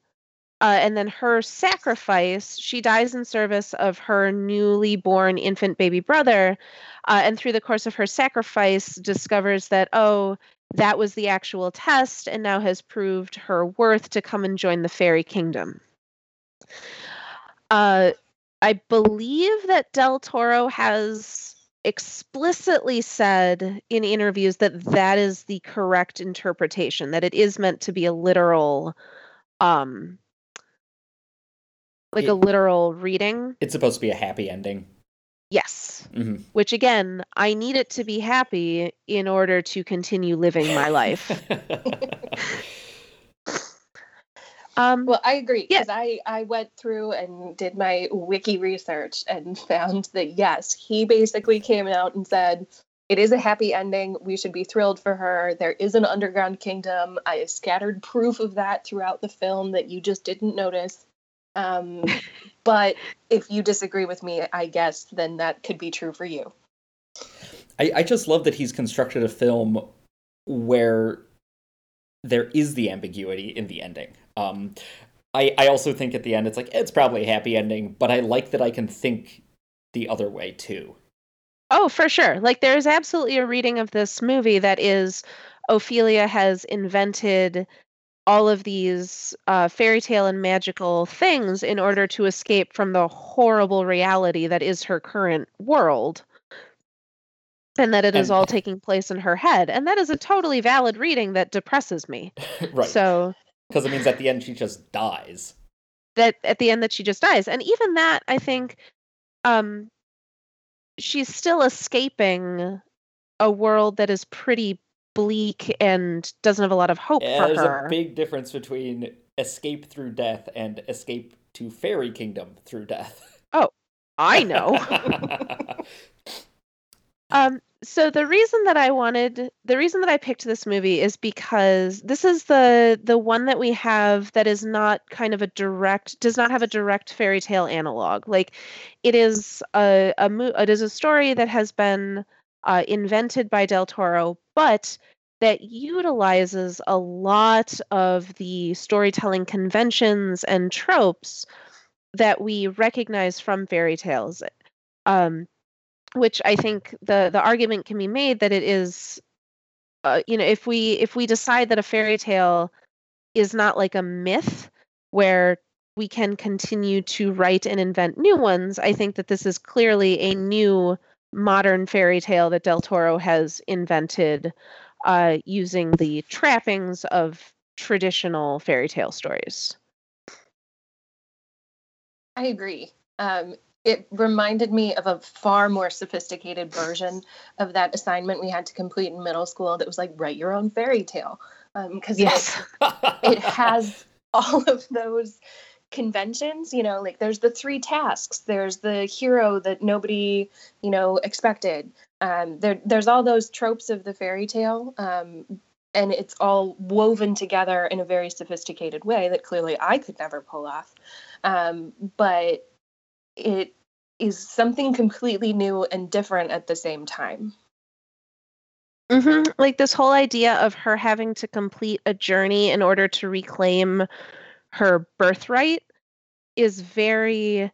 uh, and then her sacrifice, she dies in service of her newly born infant baby brother. Uh, and through the course of her sacrifice, discovers that, oh, that was the actual test and now has proved her worth to come and join the fairy kingdom. Uh, I believe that Del Toro has explicitly said in interviews that that is the correct interpretation, that it is meant to be a literal um, like it, a literal reading. It's supposed to be a happy ending. Yes. Mm-hmm. Which again, I need it to be happy in order to continue living my life. [LAUGHS] um, well, I agree because yeah. I I went through and did my wiki research and [LAUGHS] found that yes, he basically came out and said it is a happy ending. We should be thrilled for her. There is an underground kingdom. I scattered proof of that throughout the film that you just didn't notice. Um, [LAUGHS] but if you disagree with me, I guess then that could be true for you. I, I just love that he's constructed a film where there is the ambiguity in the ending. Um, I, I also think at the end it's like it's probably a happy ending, but I like that I can think the other way too. Oh, for sure. Like there's absolutely a reading of this movie that is Ophelia has invented all of these uh, fairy tale and magical things in order to escape from the horrible reality that is her current world. And that it is all taking place in her head. And that is a totally valid reading that depresses me. [LAUGHS] Right. So because it means at the end she just dies. That at the end that she just dies. And even that i think um she's still escaping a world that is pretty bleak and doesn't have a lot of hope yeah, for there's her. a big difference between escape through death and escape to fairy kingdom through death. Oh, I know. [LAUGHS] um so the reason that I wanted the reason that I picked this movie is because this is the the one that we have that is not kind of a direct does not have a direct fairy tale analog. Like it is a a it is a story that has been uh, invented by Del Toro, but that utilizes a lot of the storytelling conventions and tropes that we recognize from fairy tales. Um, which I think the the argument can be made that it is, uh, you know, if we if we decide that a fairy tale is not like a myth where we can continue to write and invent new ones, I think that this is clearly a new modern fairy tale that Del Toro has invented uh, using the trappings of traditional fairy tale stories. I agree. Um, it reminded me of a far more sophisticated version of that assignment we had to complete in middle school that was like write your own fairy tale because um, yes. it, it has [LAUGHS] all of those conventions you know like there's the three tasks. There's the hero that nobody you know expected. Um, there, there's all those tropes of the fairy tale um, and it's all woven together in a very sophisticated way that clearly i could never pull off. Um, but it is something completely new and different at the same time. Mm-hmm. like this whole idea of her having to complete a journey in order to reclaim her birthright is very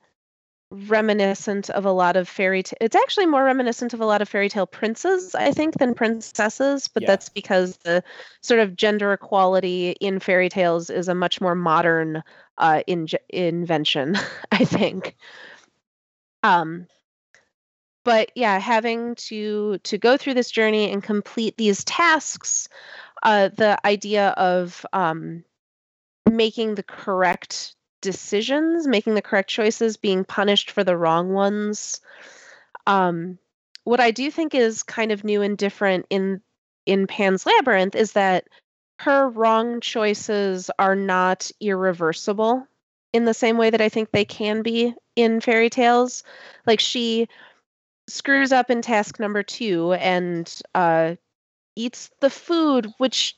reminiscent of a lot of fairy tale it's actually more reminiscent of a lot of fairy tale princes i think than princesses but Yeah. that's because the sort of gender equality in fairy tales is a much more modern uh in- invention [LAUGHS] i think um but yeah having to to go through this journey and complete these tasks uh the idea of um making the correct decisions, making the correct choices, being punished for the wrong ones. Um, what I do think is kind of new and different in in Pan's Labyrinth is that her wrong choices are not irreversible in the same way that I think they can be in fairy tales. Like she screws up in task number two and uh, eats the food, which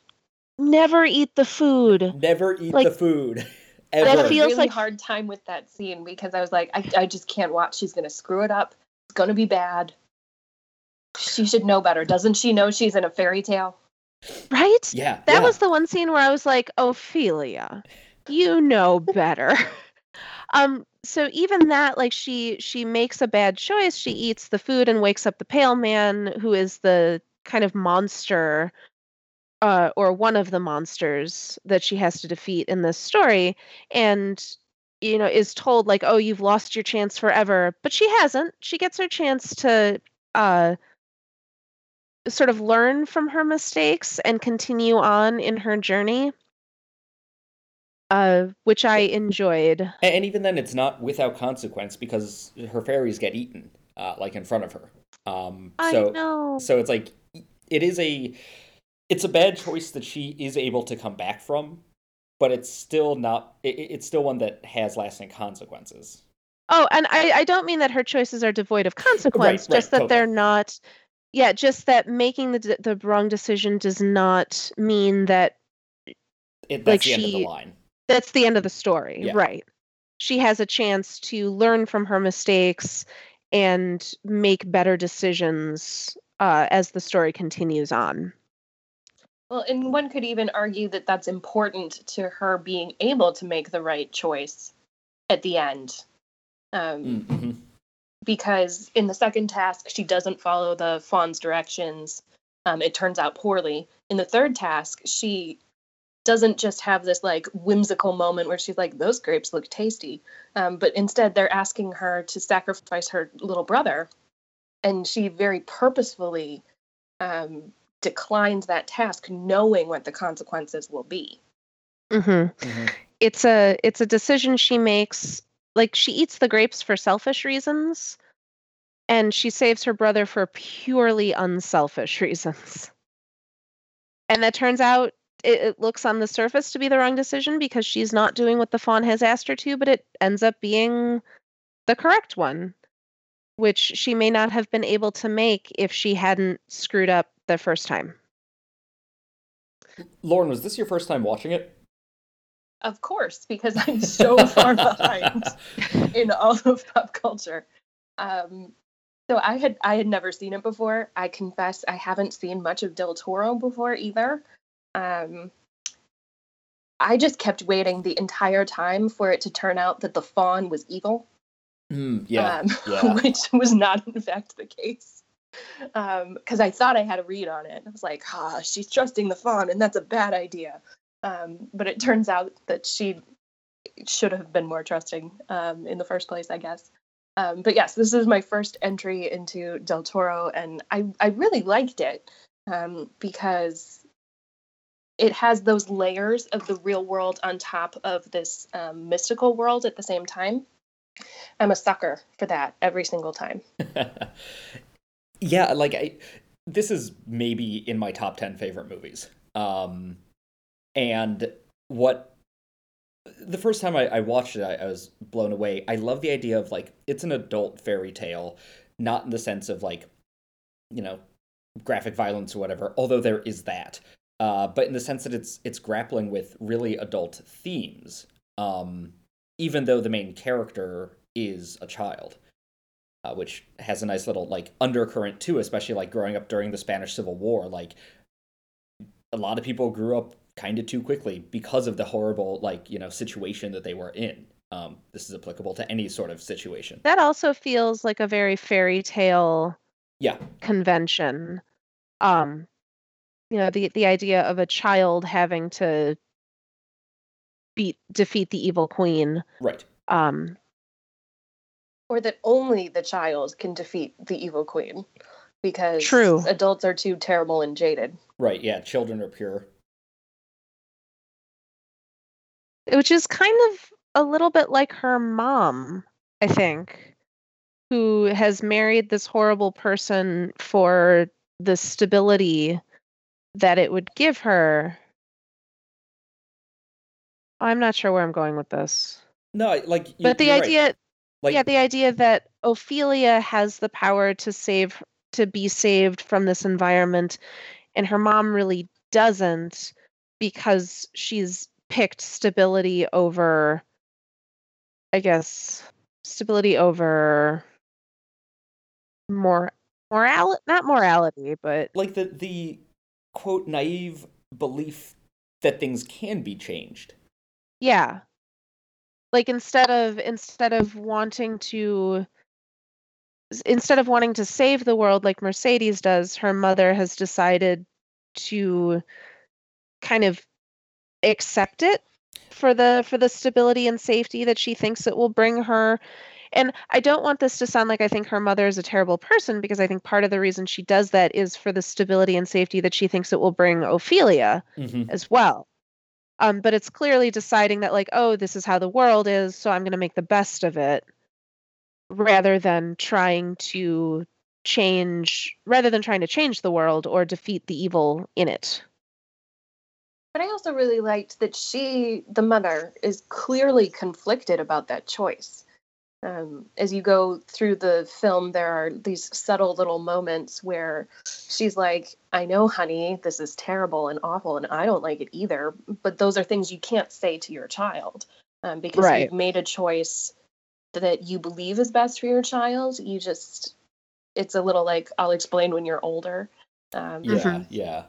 never eat the food. Never eat Like, the food. [LAUGHS] I Ever. had a feels really like- hard time with that scene because I was like, I, I just can't watch. She's gonna screw it up. It's gonna be bad. She should know better. Doesn't she know she's in a fairy tale? Right? yeah. That yeah. was the one scene where I was like, Ophelia, you know better. [LAUGHS] um, so even that, like she she makes a bad choice. She eats the food and wakes up the pale man, who is the kind of monster, uh, or one of the monsters that she has to defeat in this story, and you know is told like, oh, you've lost your chance forever. But she hasn't. She gets her chance to uh sort of learn from her mistakes and continue on in her journey uh which i enjoyed And even then, it's not without consequence because her fairies get eaten, uh, like in front of her. Um, so, so it's like it is a, it's a bad choice that she is able to come back from, but it's still not. It, it- it's still one that has lasting consequences. oh and i i don't mean that her choices are devoid of consequence right, just that they're not yeah just that making the the wrong decision does not mean that It, that's Like the end of she- the line. that's the end of the story Yeah. right she has a chance to learn from her mistakes and make better decisions uh, as the story continues on Well, and one could even argue that that's important to her being able to make the right choice at the end. Um, Mm-hmm. because in the second task she doesn't follow the faun's directions um, it turns out poorly in the third task she doesn't just have this like whimsical moment where she's like those grapes look tasty um, but instead they're asking her to sacrifice her little brother and she very purposefully um, declines that task knowing what the consequences will be. Hmm hmm it's a it's a decision she makes like she eats the grapes for selfish reasons and she saves her brother for purely unselfish [LAUGHS] reasons. And that turns out it, it looks on the surface to be the wrong decision because she's not doing what the faun has asked her to but it ends up being the correct one which she may not have been able to make if she hadn't screwed up the first time Lauren, was this your first time watching it? of course because i'm so [LAUGHS] far behind [LAUGHS] in all of pop culture. Um, so I had I had never seen it before. I confess I haven't seen much of Del Toro before either. Um, I just kept waiting the entire time for it to turn out that the faun was evil, Mm, yeah. um, [LAUGHS] yeah. which was not in fact the case. Because I thought I had a read on it. I was like, ah, she's trusting the faun, and that's a bad idea. Um, but it turns out that she should have been more trusting um, in the first place, I guess. Um, but yes, this is my first entry into Del Toro, and I, I really liked it um, because it has those layers of the real world on top of this um, mystical world at the same time. I'm a sucker for that every single time. [LAUGHS] yeah, like I this is maybe in my top 10 favorite movies. Um and what the first time I, I watched it, I, I was blown away. I love the idea of like it's an adult fairy tale, not in the sense of like, you know, graphic violence or whatever, although there is that. Uh, but in the sense that it's it's grappling with really adult themes, um, even though the main character is a child uh, which has a nice little like undercurrent too, especially like growing up during the Spanish Civil War. Like a lot of people grew up kind of too quickly because of the horrible like you know situation that they were in. um, this is applicable to any sort of situation. That also feels like a very fairy tale Yeah, convention. Um, you know, the the idea of a child having to beat defeat the evil queen. right. Um, Or that only the child can defeat the evil queen because True. adults are too terrible and jaded. Right, yeah, children are pure. which is kind of a little bit like her mom, I think, who has married this horrible person for the stability that it would give her. I'm not sure where I'm going with this. No, like But the you're right. Like yeah, the idea that Ophelia has the power to save to be saved from this environment and her mom really doesn't because she's picked stability over I guess stability over more moral not morality, but like the the quote naive belief that things can be changed. yeah. Like instead of instead of wanting to instead of wanting to save the world like Mercedes does, her mother has decided to kind of accept it for the for the stability and safety that she thinks it will bring her. And I don't want this to sound like I think her mother is a terrible person because I think part of the reason she does that is for the stability and safety that she thinks it will bring Ophelia Mm-hmm. as well. Um, but it's clearly deciding that, like, oh, this is how the world is, so I'm going to make the best of it, rather than trying to change, rather than trying to change the world or defeat the evil in it. But I also really liked that she, the mother, is clearly conflicted about that choice. Um, as you go through the film, there are these subtle little moments where she's like, I know, honey, this is terrible and awful, and I don't like it either. But those are things you can't say to your child um, because Right. you've made a choice that you believe is best for your child. You just, it's a little like, I'll explain when you're older. Um, Yeah, Mhm. yeah.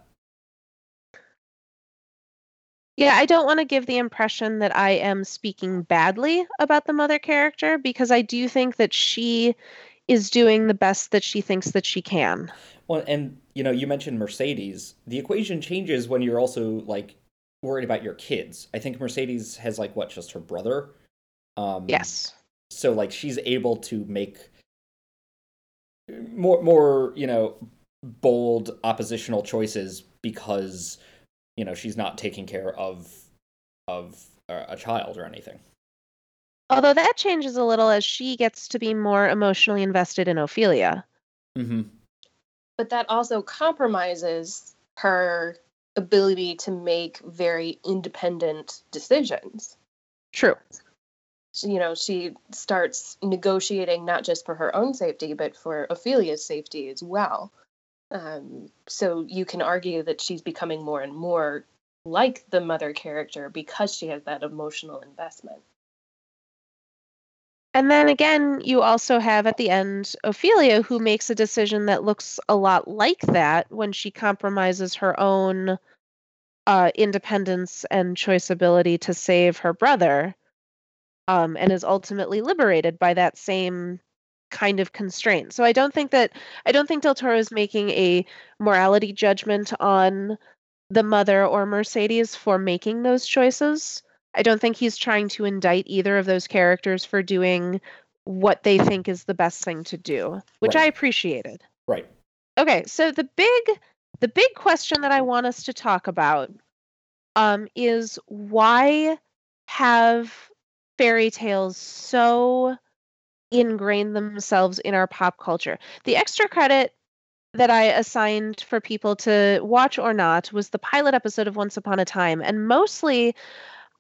Yeah, I don't want to give the impression that I am speaking badly about the mother character because I do think that she is doing the best that she thinks that she can. Well, and you know, you mentioned Mercedes. The equation changes when you're also like worried about your kids. I think Mercedes has like what, just her brother. Um, Yes. So like she's able to make more more you know bold oppositional choices because you know she's not taking care of of a, a child or anything. Although that changes a little as she gets to be more emotionally invested in Ophelia. Mm-hmm. but that also compromises her ability to make very independent decisions. True. You know, she starts negotiating not just for her own safety, but for Ophelia's safety as well. Um, so you can argue that she's becoming more and more like the mother character because she has that emotional investment. And then again, you also have at the end Ophelia, who makes a decision that looks a lot like that when she compromises her own uh, independence and choice ability to save her brother, um, and is ultimately liberated by that same kind of constraint. So I don't think that I don't think Del Toro is making a morality judgment on the mother or Mercedes for making those choices. I don't think he's trying to indict either of those characters for doing what they think is the best thing to do, which Right. I appreciated. Right. Okay, so the big the big question that I want us to talk about um, is why have fairy tales so ingrained themselves in our pop culture? The extra credit that I assigned for people to watch or not was the pilot episode of Once Upon a Time, and mostly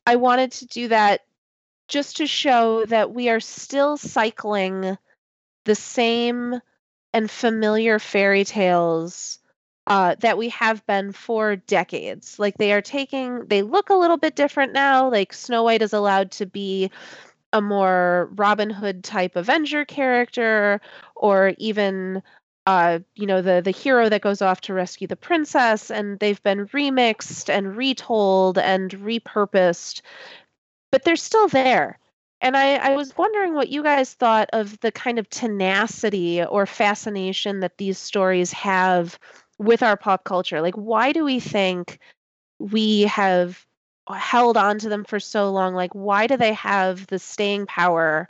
I wanted to do that just to show that we are still cycling the same and familiar fairy tales uh, that we have been for decades. Like they are taking, they look a little bit different now. Like Snow White is allowed to be a more Robin Hood type Avenger character, or even, uh, you know, the the hero that goes off to rescue the princess, and they've been remixed and retold and repurposed, but they're still there. And I, I was wondering what you guys thought of the kind of tenacity or fascination that these stories have with our pop culture. Like, why do we think we have held on to them for so long? Like, why do they have the staying power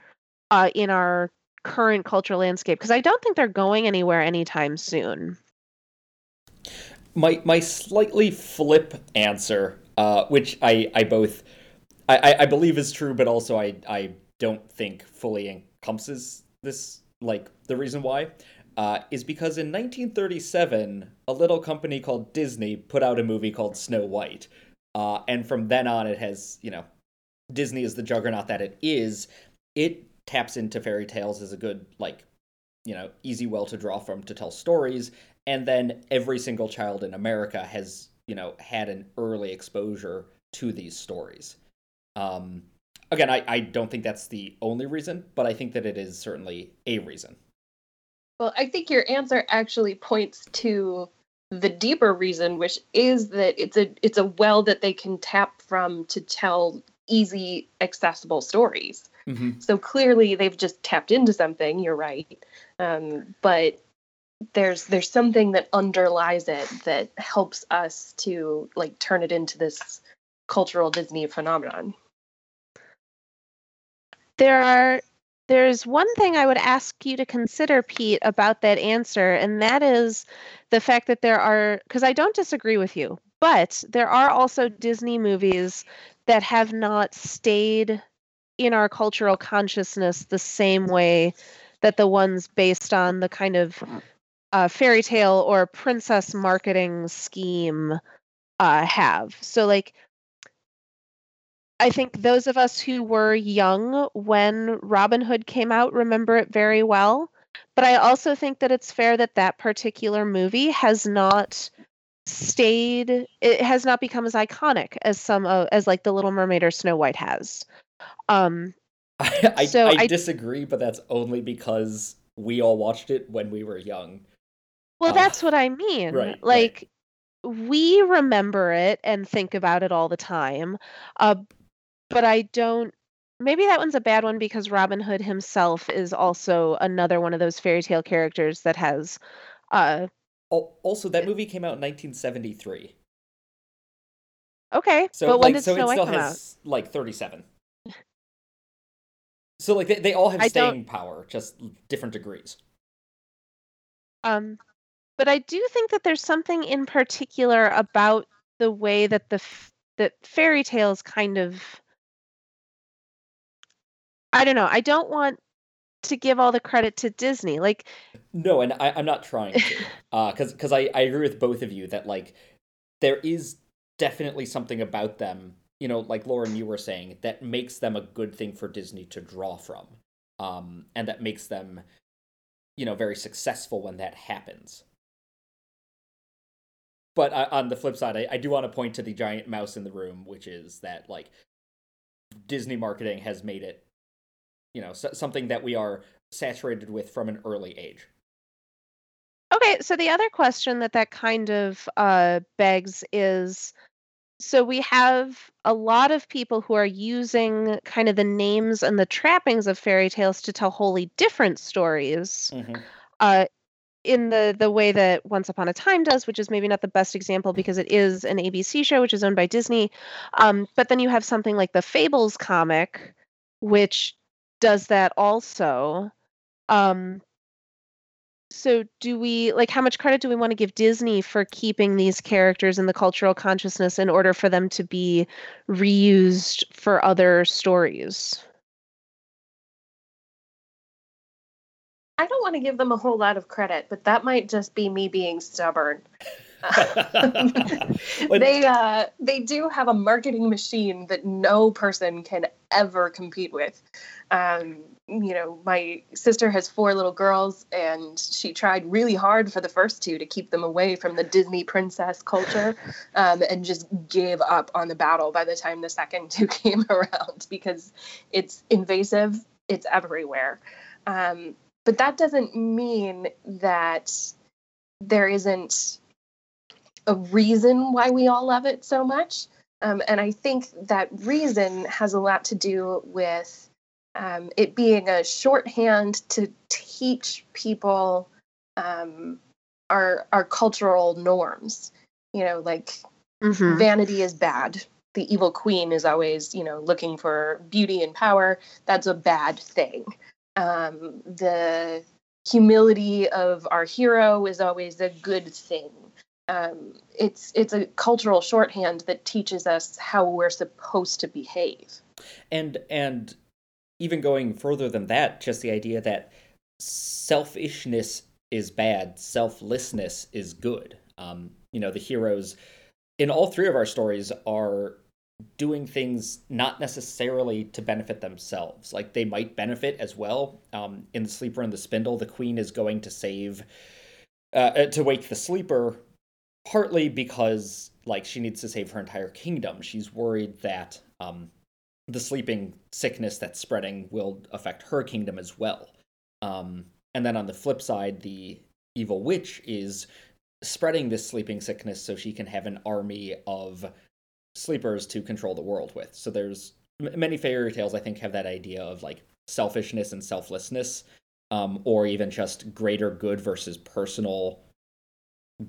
uh, in our current cultural landscape? Because I don't think they're going anywhere anytime soon. My my slightly flip answer, uh, which I I both I, I believe is true, but also I I don't think fully encompasses this like the reason why. Uh, is because in 1937, a little company called Disney put out a movie called Snow White. Uh, and from then on, it has, you know, Disney is the juggernaut that it is. It taps into fairy tales as a good, like, you know, easy well to draw from to tell stories. And then every single child in America has, you know, had an early exposure to these stories. Um, again, I, I don't think that's the only reason, but I think that it is certainly a reason. Well, I think your answer actually points to the deeper reason, which is that it's a it's a well that they can tap from to tell easy, accessible stories. Mm-hmm. So clearly, they've just tapped into something. You're right, um, but there's there's something that underlies it that helps us to like turn it into this cultural Disney phenomenon. There are there's one thing I would ask you to consider, Pete, about that answer, and that is the fact that there are, because I don't disagree with you, but there are also Disney movies that have not stayed in our cultural consciousness the same way that the ones based on the kind of uh, fairy tale or princess marketing scheme uh, have. So, like, I think those of us who were young when Robin Hood came out remember it very well. But I also think that it's fair that that particular movie has not stayed it has not become as iconic as some uh, as like the little mermaid or snow white has um [LAUGHS] I, I, so I, I disagree but that's only because we all watched it when we were young well uh, that's what i mean right, like right. we remember it and think about it all the time uh, but I don't. Maybe that one's a bad one because Robin Hood himself is also another one of those fairy tale characters that has. Uh, also, that movie came out in 1973. Okay, so but when like, did so Snow it still has out? like 37. [LAUGHS] So like they, they all have I staying don't... power, just different degrees. Um, but I do think that there's something in particular about the way that the that fairy tales kind of I don't know. I don't want to give all the credit to Disney. Like No, and I, am not trying to. [LAUGHS] uh cause because I, I agree with both of you that like there is definitely something about them, you know, like Lauren you were saying, that makes them a good thing for Disney to draw from. Um and that makes them, you know, very successful when that happens. But uh, on the flip side, I, I do want to point to the giant mouse in the room, which is that like Disney marketing has made it you know something that we are saturated with from an early age okay so the other question that that kind of uh, begs is so we have a lot of people who are using kind of the names and the trappings of fairy tales to tell wholly different stories mm-hmm. uh, in the the way that Once Upon a Time does, which is maybe not the best example because it is an ABC show, which is owned by Disney. Um, but then you have something like the Fables comic, which does that also. Um, so do we like how much credit do we want to give Disney for keeping these characters in the cultural consciousness in order for them to be reused for other stories? I don't want to give them a whole lot of credit, but that might just be me being stubborn. [LAUGHS] [LAUGHS] they uh, they do have a marketing machine that no person can ever compete with. Um, you know, my sister has four little girls, and she tried really hard for the first two to keep them away from the Disney princess culture, um, and just gave up on the battle by the time the second two [LAUGHS] came around because it's invasive, it's everywhere. Um, but that doesn't mean that there isn't a reason why we all love it so much. Um, and I think that reason has a lot to do with um, it being a shorthand to teach people um, our our cultural norms. You know, like Mhm. vanity is bad. The evil queen is always, you know, looking for beauty and power. That's a bad thing. Um, the humility of our hero is always a good thing. Um, it's it's a cultural shorthand that teaches us how we're supposed to behave. and and even going further than that just the idea that selfishness is bad selflessness is good. Um you know the heroes in all three of our stories are doing things not necessarily to benefit themselves. Like they might benefit as well. Um in the sleeper and the spindle the queen is going to save uh, to wake the sleeper partly because like she needs to save her entire kingdom she's worried that um the sleeping sickness that's spreading will affect her kingdom as well. Um, and then on the flip side, the evil witch is spreading this sleeping sickness so she can have an army of sleepers to control the world with. So there's m- many fairy tales I think have that idea of like selfishness and selflessness, um, or even just greater good versus personal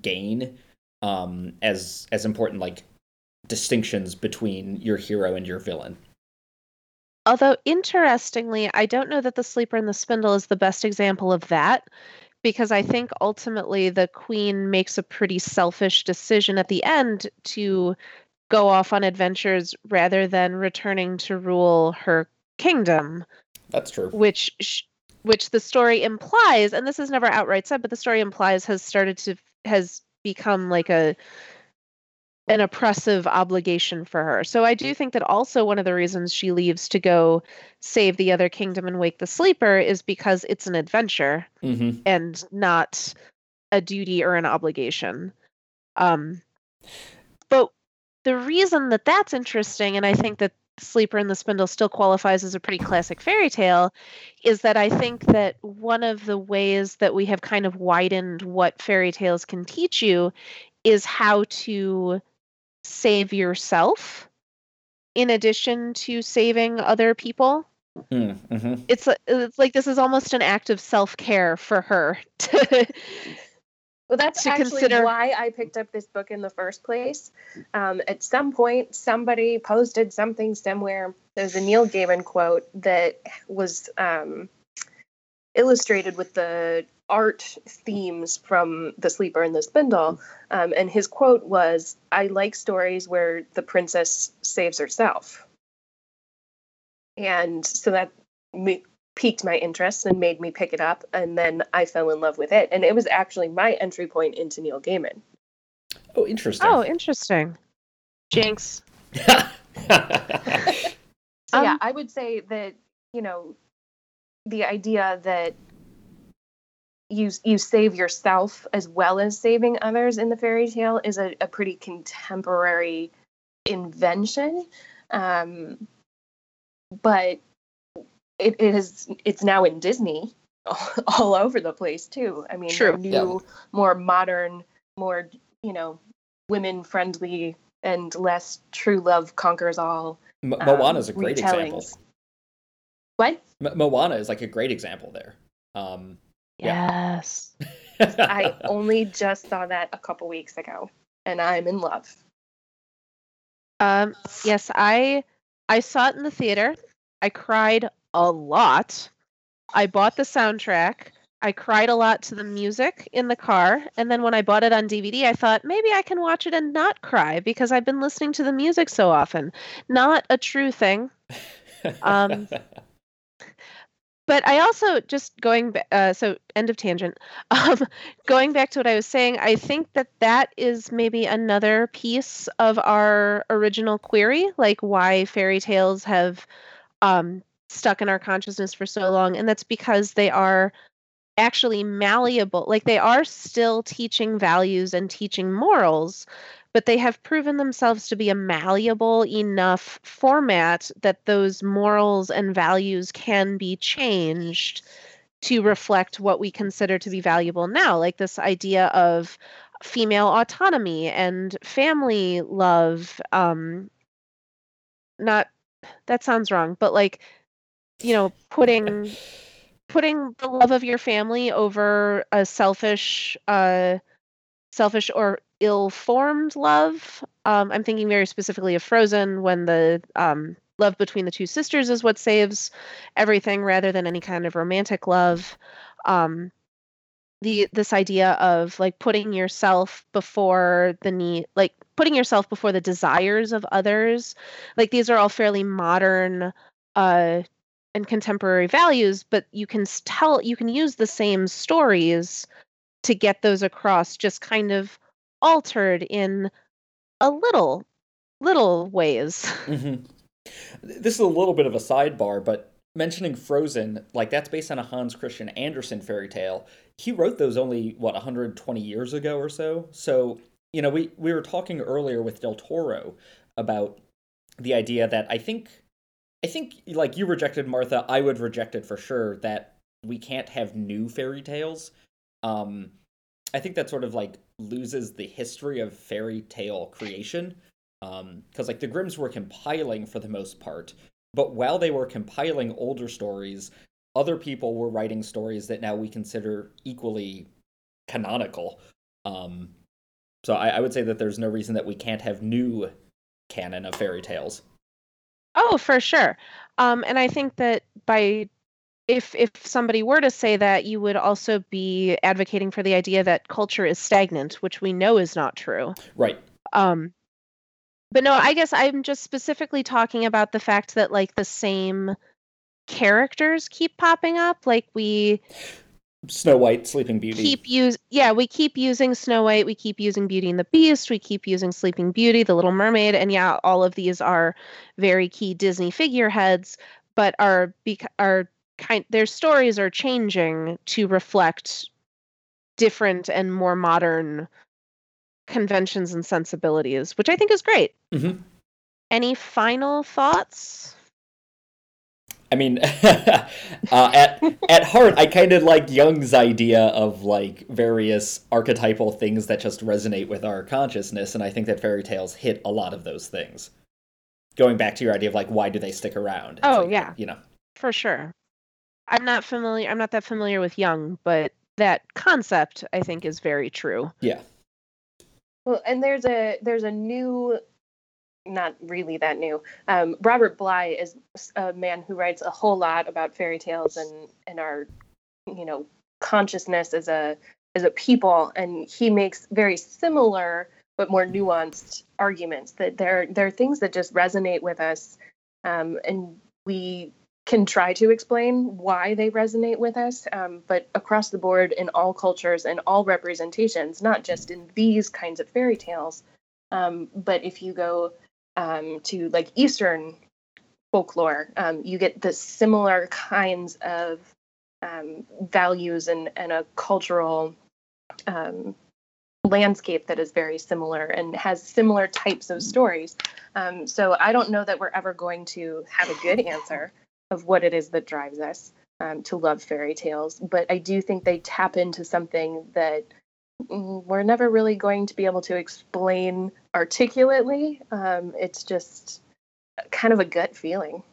gain um, as as important like distinctions between your hero and your villain. Although interestingly, I don't know that the sleeper and the spindle is the best example of that because I think ultimately the queen makes a pretty selfish decision at the end to go off on adventures rather than returning to rule her kingdom, That's true. which sh- which the story implies and this is never outright said but the story implies has started to has become like a an oppressive obligation for her. So I do think that also one of the reasons she leaves to go save the other kingdom and wake the sleeper is because it's an adventure Mm-hmm. and not a duty or an obligation. Um, but the reason that that's interesting, and I think that Sleeper in the Spindle still qualifies as a pretty classic fairy tale, is that I think that one of the ways that we have kind of widened what fairy tales can teach you is how to save yourself in addition to saving other people Mm-hmm. it's it's like this is almost an act of self-care for her [LAUGHS] to Well, that's actually consider- why I picked up this book in the first place. Um, at some point, somebody posted something somewhere. There's a Neil Gaiman quote that was um, illustrated with the art themes from The Sleeper and the Spindle. Um, and his quote was I like stories where the princess saves herself. And so that me- piqued my interest and made me pick it up. And then I fell in love with it. And it was actually my entry point into Neil Gaiman. Oh, interesting. oh interesting jinx [LAUGHS] So yeah, Um, I would say that you know the idea that you you save yourself as well as saving others in the fairy tale is a, a pretty contemporary invention, um, but it, it is it's now in Disney [LAUGHS] all, over the place too. I mean, True. new, Yeah. more modern, more you know, women friendly and less true love conquers all. M- um, Moana is a great example. retellings. What? M- Moana is like a great example there. Um, Yeah. yes [LAUGHS] I only just saw that a couple weeks ago, and I'm in love. um yes i i saw it in the theater i cried a lot. I bought the soundtrack. I cried a lot to the music in the car and then when i bought it on dvd i thought maybe i can watch it and not cry because i've been listening to the music so often. Not a true thing. Um, [LAUGHS] but I also just going ba- uh, so end of tangent. [LAUGHS] Um, going back to what I was saying, I think that that is maybe another piece of our original query, like why fairy tales have um, stuck in our consciousness for so long, and that's because they are actually malleable. Like they are still teaching values and teaching morals, but they have proven themselves to be a malleable enough format that those morals and values can be changed to reflect what we consider to be valuable now like this idea of female autonomy and family love um not that sounds wrong but like you know, putting putting the love of your family over a selfish uh selfish or ill-formed love. Um, I'm thinking very specifically of Frozen when the um, love between the two sisters is what saves everything rather than any kind of romantic love. Um, the this idea of like putting yourself before the need like putting yourself before the desires of others like these are all fairly modern uh and contemporary values but you can tell you can use the same stories to get those across just kind of altered in a little little ways [LAUGHS] hmm This is a little bit of a sidebar, but mentioning Frozen, like that's based on a Hans Christian Andersen fairy tale. He wrote those only what 120 years ago or so. So, you know, we we were talking earlier with Del Toro about the idea that I think I think like you rejected Martha, I would reject it for sure that we can't have new fairy tales. Um I think that sort of like loses the history of fairy tale creation because um, like the Grimms were compiling for the most part, but while they were compiling older stories, other people were writing stories that now we consider equally canonical. Um, so I, I would say that there's no reason that we can't have new canon of fairy tales. Oh, for sure. Um, and I think that by if if somebody were to say that, you would also be advocating for the idea that culture is stagnant, which we know is not true. Right. Um, but no, I guess I'm just specifically talking about the fact that like the same characters keep popping up. Like we Snow White, Sleeping Beauty. keep use yeah, we keep using Snow White, we keep using Beauty and the Beast, we keep using Sleeping Beauty, The Little Mermaid, and yeah, all of these are very key Disney figureheads, but are bec- are kind their stories are changing to reflect different and more modern conventions and sensibilities, which I think is great. Mm-hmm. Any final thoughts? I mean, [LAUGHS] uh, at at heart, I kind of like Jung's idea of like various archetypal things that just resonate with our consciousness, and I think that fairy tales hit a lot of those things. Going back to your idea of like why do they stick around? oh like, yeah, you know, for sure. I'm not familiar. I'm not that familiar with Jung, but that concept I think is very true. yeah. Well, and there's a there's a new, not really that new. Um, Robert Bly is a man who writes a whole lot about fairy tales and and our, you know, consciousness as a as a people, and he makes very similar but more nuanced arguments that there there are things that just resonate with us, um, and we can try to explain why they resonate with us, um, but across the board in all cultures and all representations, not just in these kinds of fairy tales. Um, but if you go um, to like Eastern folklore, um, you get the similar kinds of um, values and, and a cultural um, landscape that is very similar and has similar types of stories. so I don't know that we're ever going to have a good answer of what it is that drives us um, to love fairy tales. But I do think they tap into something that we're never really going to be able to explain articulately. Um, it's just kind of a gut feeling.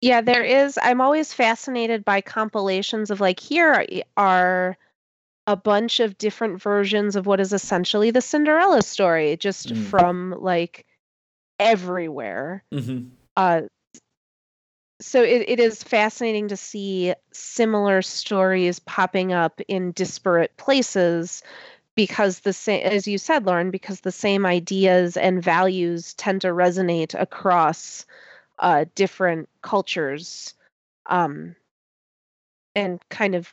Yeah, there is. I'm always fascinated by compilations of like here are a bunch of different versions of what is essentially the Cinderella story, just Mm. from like everywhere. Mm-hmm. Uh, so it, it is fascinating to see similar stories popping up in disparate places because the same as you said lauren because the same ideas and values tend to resonate across uh, different cultures um, and kind of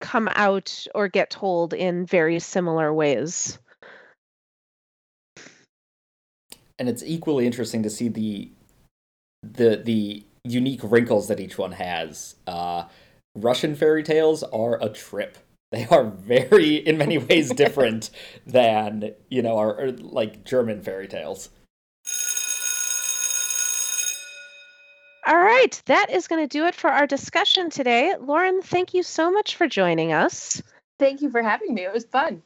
come out or get told in very similar ways. And it's equally interesting to see the the the unique wrinkles that each one has. Uh, Russian fairy tales are a trip. They are very, in many ways, [LAUGHS] different than you know our, our like German fairy tales. All right, that is going to do it for our discussion today. Lauren, thank you so much for joining us. Thank you for having me. It was fun.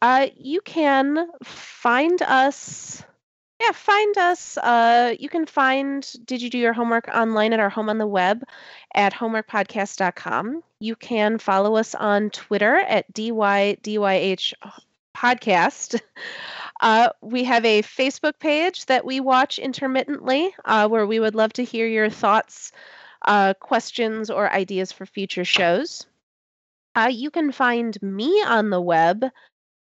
Uh, you can find us Yeah, find us. Uh, you can find Did You Do Your Homework online at our home on the web at homeworkpodcast.com. You can follow us on Twitter at DYDYH podcast. [LAUGHS] Uh, we have a Facebook page that we watch intermittently uh, where we would love to hear your thoughts, uh, questions, or ideas for future shows. Uh, you can find me on the web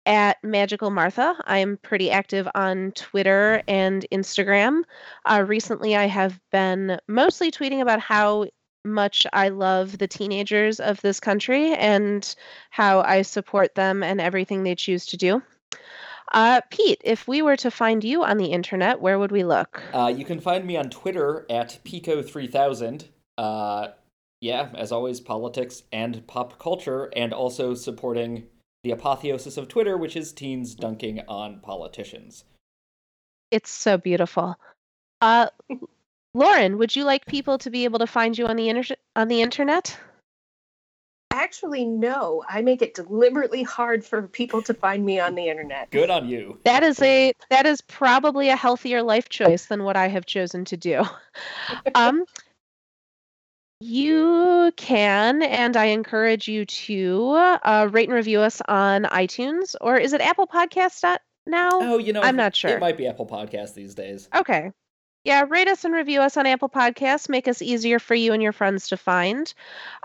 at Magical Martha. I'm pretty active on Twitter and Instagram. Uh, recently, I have been mostly tweeting about how much I love the teenagers of this country and how I support them and everything they choose to do. Uh, Pete, if we were to find you on the internet, where would we look? Uh, you can find me on Twitter at Pico3000. Uh, yeah, as always, politics and pop culture, and also supporting the apotheosis of Twitter, which is teens dunking on politicians. It's so beautiful. Uh, Lauren, would you like people to be able to find you on the inter- on the internet? Actually, no. I make it deliberately hard for people to find me on the internet. Good on you. That is a that is probably a healthier life choice than what I have chosen to do. [LAUGHS] um, you can, and I encourage you to uh, rate and review us on iTunes, or is it Apple Podcast now? Oh, you know, I'm not sure. It might be Apple Podcast these days. Okay. Yeah, rate us and review us on Apple Podcasts. Make us easier for you and your friends to find.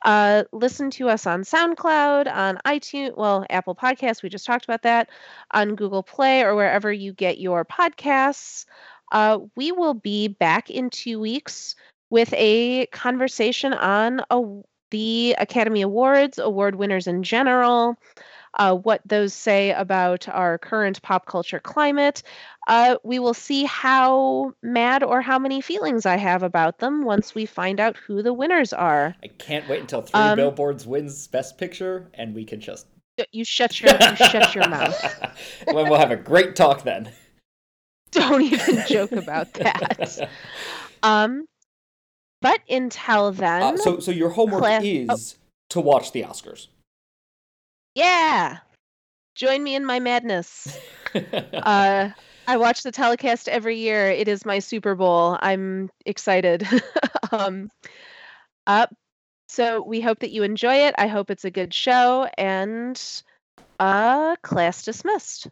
Uh, listen to us on SoundCloud, on iTunes, well, Apple Podcasts, we just talked about that, on Google Play, or wherever you get your podcasts. Uh, we will be back in two weeks with a conversation on a, the Academy Awards, award winners in general, uh, what those say about our current pop culture climate. Uh, we will see how mad or how many feelings I have about them once we find out who the winners are. I can't wait until Three um, Billboards wins Best Picture, and we can just you shut your you shut your mouth. [LAUGHS] well, we'll have a great talk then. Don't even joke about that. [LAUGHS] Um, but until then, uh, so so your homework oh. is oh. to watch the Oscars. Yeah, join me in my madness. [LAUGHS] uh, I watch the telecast every year. It is my Super Bowl. I'm excited. [LAUGHS] um, up. So we hope that you enjoy it. I hope it's a good show. And uh, class dismissed.